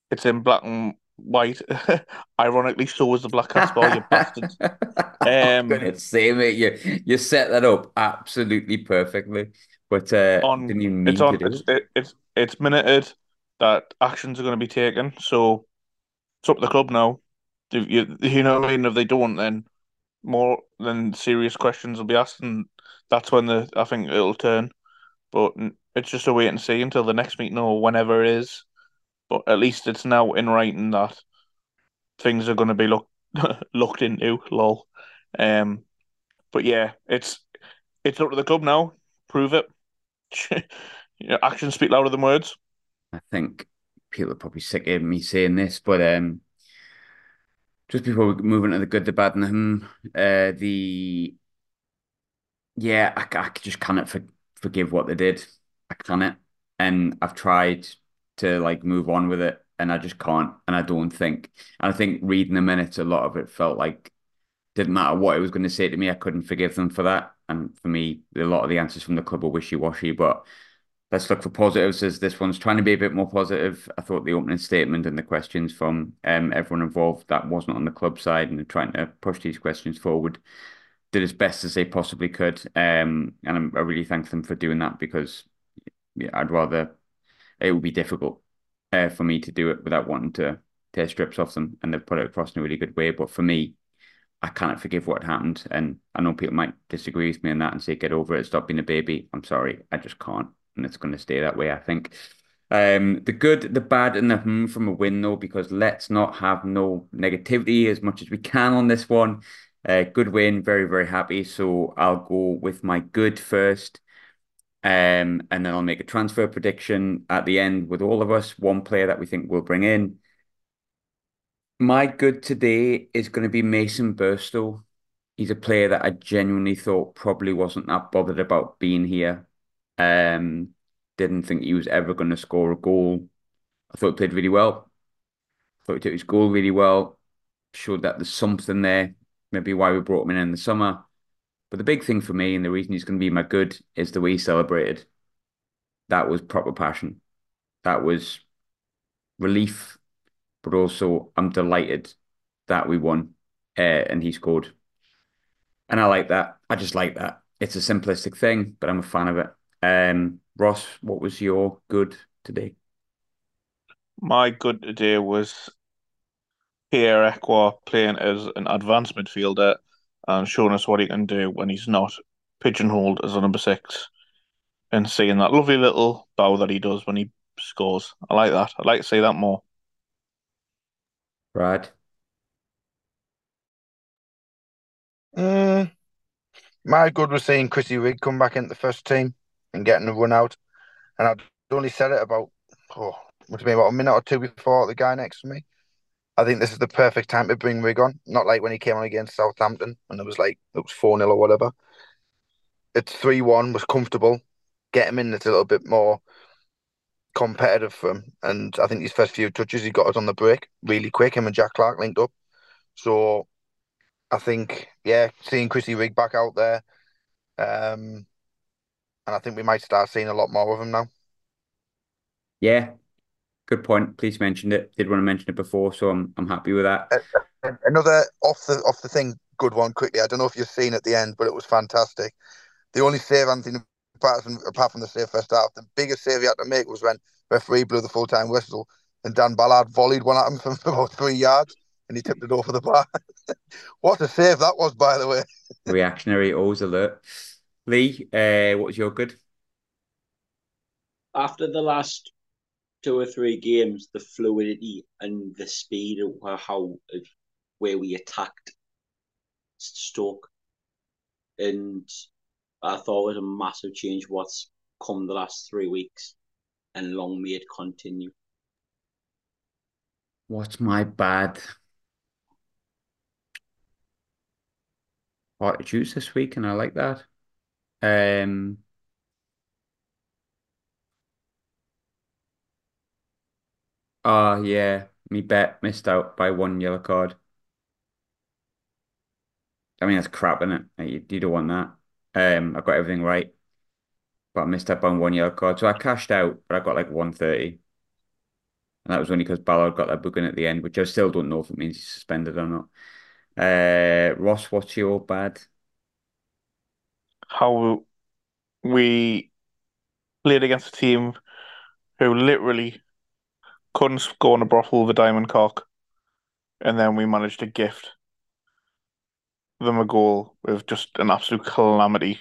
it's in black and white. [laughs] Ironically, so is the Black Cat Spell, you bastards. [laughs] Um, I'm gonna say, mate, you you set that up absolutely perfectly. But uh, on, didn't mean it's on, to do it's, it, it's it's minuted that actions are going to be taken. So it's up to the club now. You you know what I mean? If they don't, then more than serious questions will be asked, and that's when the I think it'll turn. But it's just a wait and see until the next meeting or whenever it is but at least it's now in writing that things are going to be looked [laughs] looked into. Lol. Um, but yeah, it's it's up to the club now. Prove it. [laughs] you actions speak louder than words. I think people are probably sick of me saying this, but um, just before we move into the good, the bad, and the hmm, uh, the yeah, I, I just cannot for, forgive what they did. I cannot, and I've tried to like move on with it, and I just can't. And I don't think. And I think reading the minutes, a lot of it felt like didn't matter what it was going to say to me, I couldn't forgive them for that. And for me, a lot of the answers from the club were wishy washy. But let's look for positives as this one's trying to be a bit more positive. I thought the opening statement and the questions from um, everyone involved that wasn't on the club side and trying to push these questions forward did as best as they possibly could. Um, and I'm, I really thank them for doing that because yeah, I'd rather it would be difficult uh, for me to do it without wanting to tear strips off them, and they've put it across in a really good way. But for me, I cannot forgive what happened. And I know people might disagree with me on that and say, get over it, stop being a baby. I'm sorry, I just can't. And it's going to stay that way, I think. Um, the good, the bad, and the hmm from a win, though, because let's not have no negativity as much as we can on this one. Uh, good win, very, very happy. So I'll go with my good first. Um, and then I'll make a transfer prediction at the end with all of us, one player that we think we'll bring in. My good today is going to be Mason Burstow. He's a player that I genuinely thought probably wasn't that bothered about being here. Um, didn't think he was ever going to score a goal. I thought he played really well. I thought he took his goal really well. Showed that there's something there. Maybe why we brought him in in the summer. But the big thing for me and the reason he's going to be my good is the way he celebrated. That was proper passion. That was relief, but also I'm delighted that we won uh, and he scored. And I like that. I just like that. It's a simplistic thing, but I'm a fan of it. Um, Ross, what was your good today? My good today was Pierre Ekwah playing as an advanced midfielder and showing us what he can do when he's not pigeonholed as a number six and seeing that lovely little bow that he does when he scores. I like that. I'd like to see that more. Brad? Mm, my good was seeing Chrissy Rigg come back into the first team and getting a run out. And I'd only said it about, oh, what do about a minute or two before the guy next to me. I think this is the perfect time to bring Rigg on. Not like when he came on against Southampton and it was like, it was 4 0 or whatever. It's 3 1, was comfortable. Get him in, it's a little bit more competitive for him. And I think his first few touches, he got us on the break really quick. Him and Jack Clarke linked up. So I think, yeah, seeing Chrissy Rigg back out there, um, and I think we might start seeing a lot more of them now. Yeah, good point. Please mentioned it. Did want to mention it before, so I'm I'm happy with that. Another off the off the thing, good one quickly. I don't know if you've seen at the end, but it was fantastic. The only save Anthony Patterson, apart from the save first half, the biggest save he had to make was when referee blew the full time whistle and Dan Ballard volleyed one at him from [laughs] about three yards and he tipped it over the bar. [laughs] what a save that was, by the way. [laughs] Reactionary, always alert. Lee, uh, what was your good? After the last two or three games, the fluidity and the speed of how where we attacked Stoke, and I thought it was a massive change. What's come the last three weeks, and long may it continue. What's my bad? Hard to choose this week, and I like that. Um, oh yeah, me bet missed out by one yellow card. I mean, that's crap, isn't it? You, you don't want that. Um, I got everything right, but I missed out on one yellow card. So I cashed out, but I got like 130. And that was only because Ballard got that booking at the end, which I still don't know if it means he's suspended or not. Uh, Ross, what's your bad? How we played against a team who literally couldn't go on a brothel with a diamond cock, and then we managed to gift them a goal with just an absolute calamity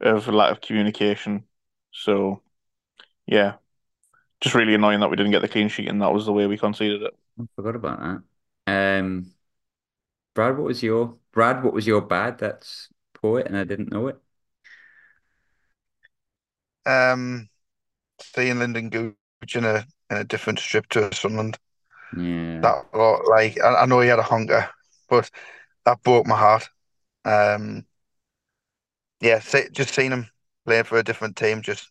of lack of communication. So, yeah, just really annoying that we didn't get the clean sheet, and that was the way we conceded it. I forgot about that. Um, Brad, what was your Brad? What was your bad? That's poet, and I didn't know it. Um, seeing Lynden Gooch in a in a different strip to Sunderland. Yeah. That well, like I, I know he had a hunger, but that broke my heart. Um, yeah, see, just seeing him playing for a different team just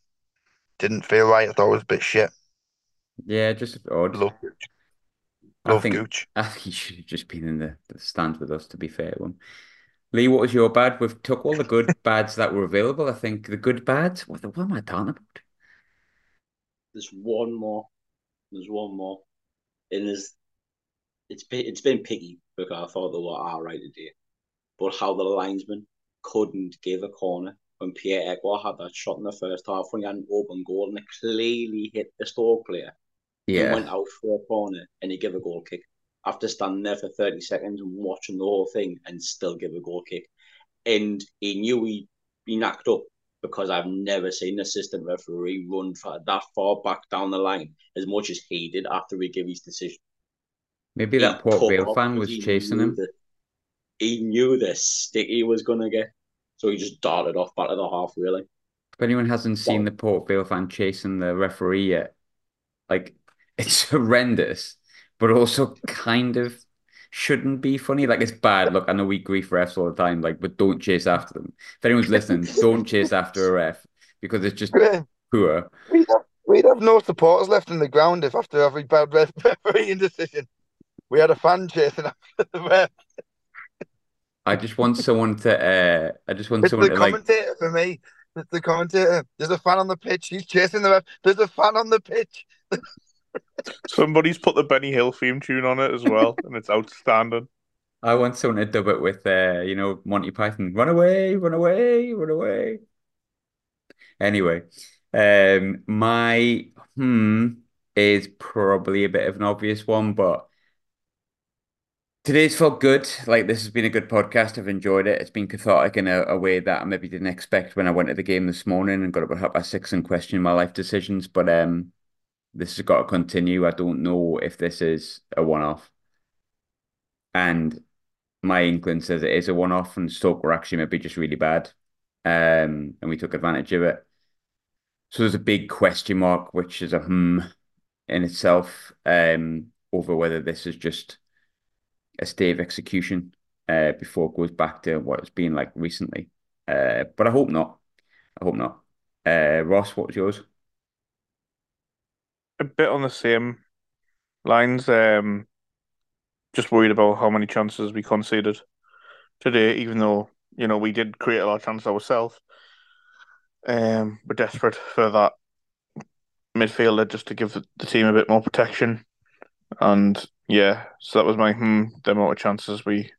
didn't feel right. I thought it was a bit shit. Yeah, just odd. Love, I love think Gooch. I [laughs] think he should have just been in the, the stands with us. To be fair, one. Lee, what was your bad? We've took all the good bads that were available. I think the good bads. What, what am I talking about? There's one more. There's one more, and there's it's been it's been picky because I thought they were all right today, but how the linesman couldn't give a corner when Pierre Ekwah had that shot in the first half when he had an open goal and it clearly hit the Stoke player and Yeah, went out for a corner and he gave a goal kick. After standing there for 30 seconds and watching the whole thing and still give a goal kick. And he knew he'd be knocked up because I've never seen an assistant referee run for that far back down the line as much as he did after he gave his decision. Maybe that He Port cut Vale fan was chasing him. that- he knew the stick he was going to get. So he just darted off back to the half, really. If anyone hasn't seen the Port Vale fan chasing the referee yet, like [laughs] it's horrendous, but also kind of shouldn't be funny. Like it's bad. Look, I know we grief refs all the time, like, but don't chase after them. If anyone's listening, [laughs] don't chase after a ref because it's just poor. we'd have, we'd have no supporters left in the ground if after every bad ref- [laughs] refereeing decision we had a fan chasing after the ref. I just want someone to uh I just want It's someone the to like commentator for me. It's the commentator. There's a fan on the pitch. He's chasing the ref. There's a fan on the pitch. [laughs] Somebody's put the Benny Hill theme tune on it as well, and it's outstanding. I want someone to dub it with uh, you know, Monty Python. Run away, run away, run away. Anyway, um, my hmm is probably a bit of an obvious one, but today's felt good. Like this has been a good podcast. I've enjoyed it. It's been cathartic in a, a way that I maybe didn't expect when I went to the game this morning and got up at half past six and questioned my life decisions. But um, this has got to continue. I don't know if this is a one-off. And my inkling says it is a one-off, and Stoke were actually maybe just really bad, um, and we took advantage of it. So there's a big question mark, which is a hmm in itself, um, over whether this is just a stay of execution, uh, before it goes back to what it's been like recently. Uh, but I hope not. I hope not. Uh, Ross, what was yours? A bit on the same lines. Um, just worried about how many chances we conceded today, even though you know we did create a lot of chances ourselves. Um, we're desperate for that midfielder just to give the, team a bit more protection. And yeah, so that was my hmm, the amount of chances we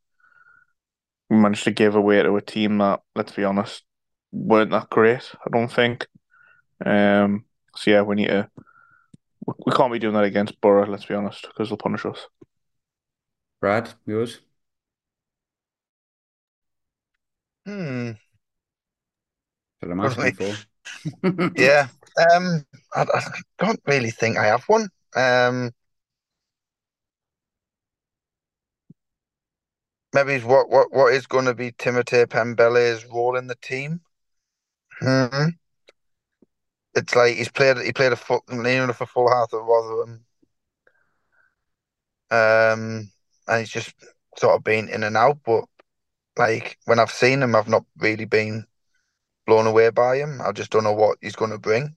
we managed to give away to a team that, let's be honest, weren't that great, I don't think. Um, so yeah, we need to we we can't be doing that against Borough, let's be honest, because they'll punish us. Brad, yours? Hmm. That's what I'm asking for. [laughs] Yeah. Um. I, I don't really think I have one. Um. Maybe what what what is going to be Timothée Pembele's role in the team? Hmm. It's like he's played he played a full near for full half at Rotherham. Um, and he's just sort of been in and out, but like when I've seen him, I've not really been blown away by him. I just don't know what he's going to bring.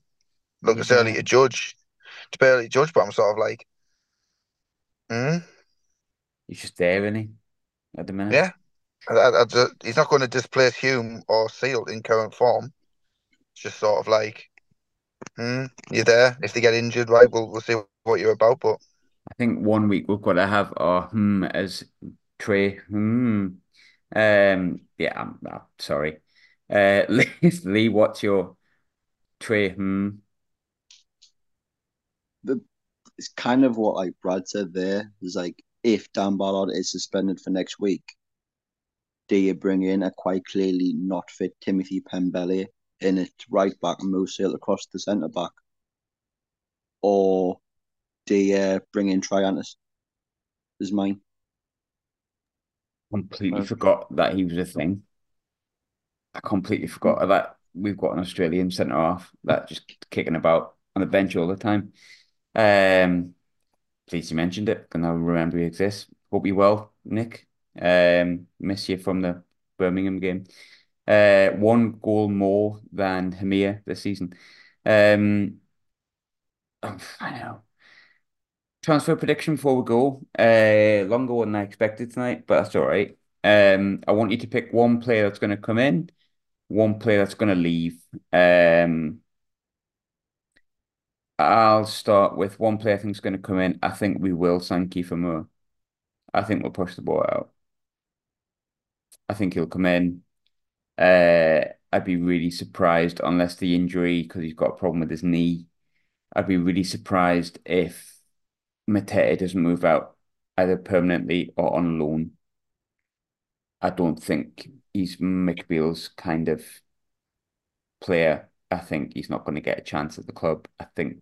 Look, it's early to judge. It's early to judge, but I'm sort of like, hmm, He's just there, isn't he? At the minute. yeah. I, I, I just, he's not going to displace Hume or Seelt in current form. It's just sort of like, hmm, you're there. If they get injured, right, we'll we'll see what you're about. But I think one week we've got to have our hmm as Trai. Hmm. Um. Yeah. I'm, I'm sorry. Uh, [laughs] Lee, Lee, what's your Trai? Hmm. The, it's kind of what like Brad said there. Is like if Dan Ballard is suspended for next week, do you bring in a quite clearly not fit Timothée Pembele in at right back and move Seelt across the centre back, or do you bring in Triantis? Is mine. Completely Uh, forgot that he was a thing. I completely forgot that we've got an Australian centre half that just kicking about on the bench all the time. Um, pleased you mentioned it, Can I remember he exists. Hope you well, Nick. Um, miss you from the Birmingham game. Uh, one goal more than Hemir this season. Um, I know. Transfer prediction before we go. Uh, longer one than I expected tonight, but that's all right. Um, I want you to pick one player that's going to come in, one player that's going to leave. Um, I'll start with one player I think is going to come in. I think we will sign Kieffer Moore. I think we'll push the ball out. I think he'll come in. Uh, I'd be really surprised unless the injury, because he's got a problem with his knee. I'd be really surprised if Mateta doesn't move out either permanently or on loan. I don't think he's Mick Beale's kind of player. I think he's not going to get a chance at the club. I think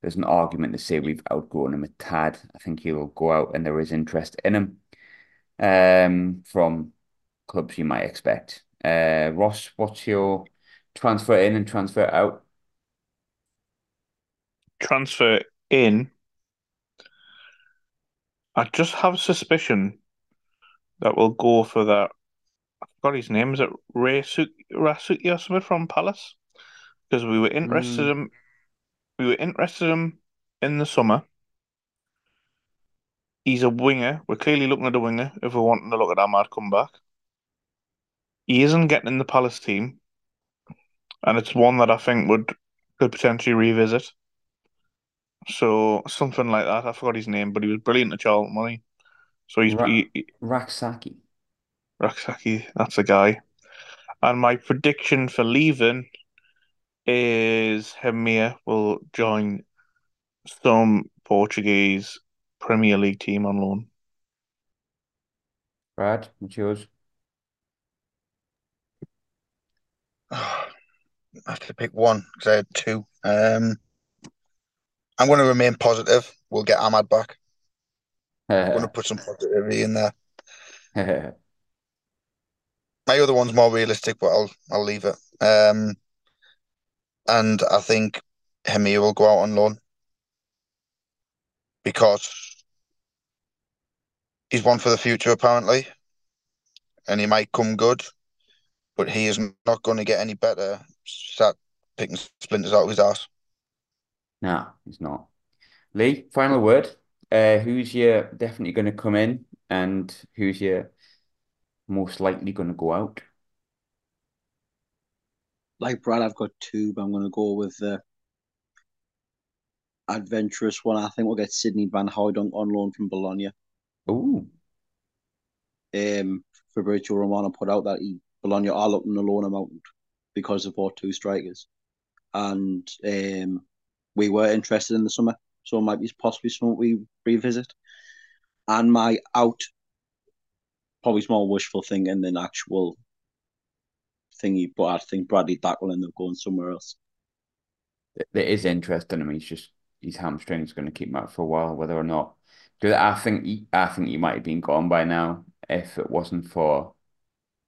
there's an argument to say we've outgrown him a tad. I think he'll go out and there is interest in him um, from clubs you might expect. Uh, Ross, what's your transfer in and transfer out? Transfer in. I just have a suspicion that we'll go for that. I forgot his name. Is it Rasuki, Rasuki or something from Palace? Because we were interested Mm. in we were interested in him in the summer. He's a winger. We're clearly looking at a winger if we're wanting to look at Amad come back. He isn't getting in the Palace team, and it's one that I think would could potentially revisit. So something like that. I forgot his name, but he was brilliant at Charlton Money. So he's Ra- he, Rak-Sakyi. Rak-Sakyi, that's a guy. And my prediction for leaving is Hemir will join some Portuguese Premier League team on loan. Brad, what's yours? [sighs] I have to pick one because I had two. Um, I'm going to remain positive. We'll get Amad back. I'm going to put some positivity in there. [laughs] My other one's more realistic, but I'll I'll leave it. Um, and I think Hemir will go out on loan because he's one for the future apparently, and he might come good, but he is not going to get any better. Sat picking splinters out of his ass. No, he's not. Lee, final word. Uh, who's your definitely going to come in and who's your most likely going to go out? Like Brad, I've got two, but I'm going to go with the adventurous one. I think we'll get Sydney Van Hooijdonk on loan from Bologna. Oh, Um, Fabrizio Romano put out that he Bologna are looking to loan him out because they bought two strikers, and um, we were interested in the summer, so it might be possibly something we revisit. And my out, probably more wishful thinking than the actual thingy, but I think Bradley Dack will end up going somewhere else. It is interesting. I mean, He's just his hamstring is going to keep him out for a while, whether or not. Because I think he, I think he might have been gone by now if it wasn't for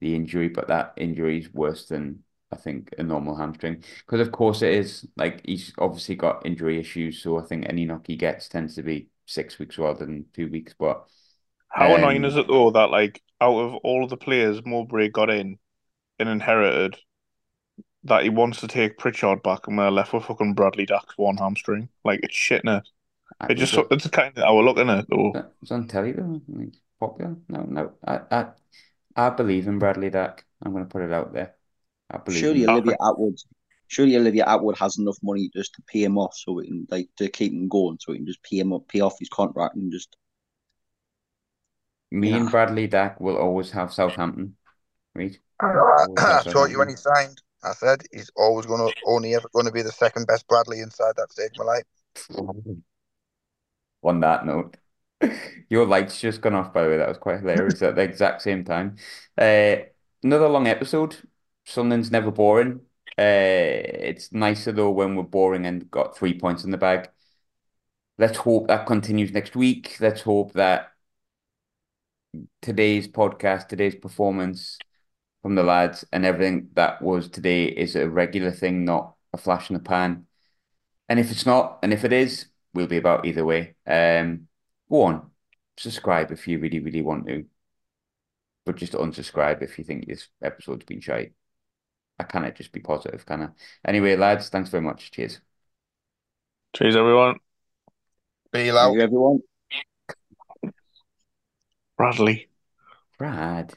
the injury. But that injury is worse than I think a normal hamstring. Because of course it is. Like he's obviously got injury issues, so I think any knock he gets tends to be six weeks rather than two weeks. But How Um, annoying is it though that like out of all of the players Mowbray got in and inherited, that he wants to take Pritchard back and we're left with fucking Bradley Dack's one hamstring. Like it's shit? I It just it's kind of how we're looking it though. it was on telly though. Popular. No, no. I, I, I believe in Bradley Dack. I'm going to put it out there. I believe Surely in him. Olivia Atwood, surely Olivia Atwood has enough money just to pay him off, so we can like to keep him going, so we can just pay him up, pay off his contract, and just Me Yeah. and Bradley Dack will always have Southampton. Right? I Always have told you when he signed. I said he's always going to only ever going to be the second best Bradley inside that stage of my life. On that note, your lights just gone off, by the way. That was quite hilarious at the exact same time. Uh, another long episode. Sunderland's never boring. Uh, it's nicer though when we're boring and got three points in the bag. Let's hope that continues next week. Let's hope that today's podcast, today's performance from the lads, and everything that was today is a regular thing, not a flash in the pan. And if it's not, and if it is, we'll be about either way. Um, go on, subscribe if you really, really want to, but just unsubscribe if you think this episode's been shite. I cannot just be positive, can I? Anyway, lads, thanks very much. Cheers. Cheers everyone. Be thank out. everyone. Bradley. Brad.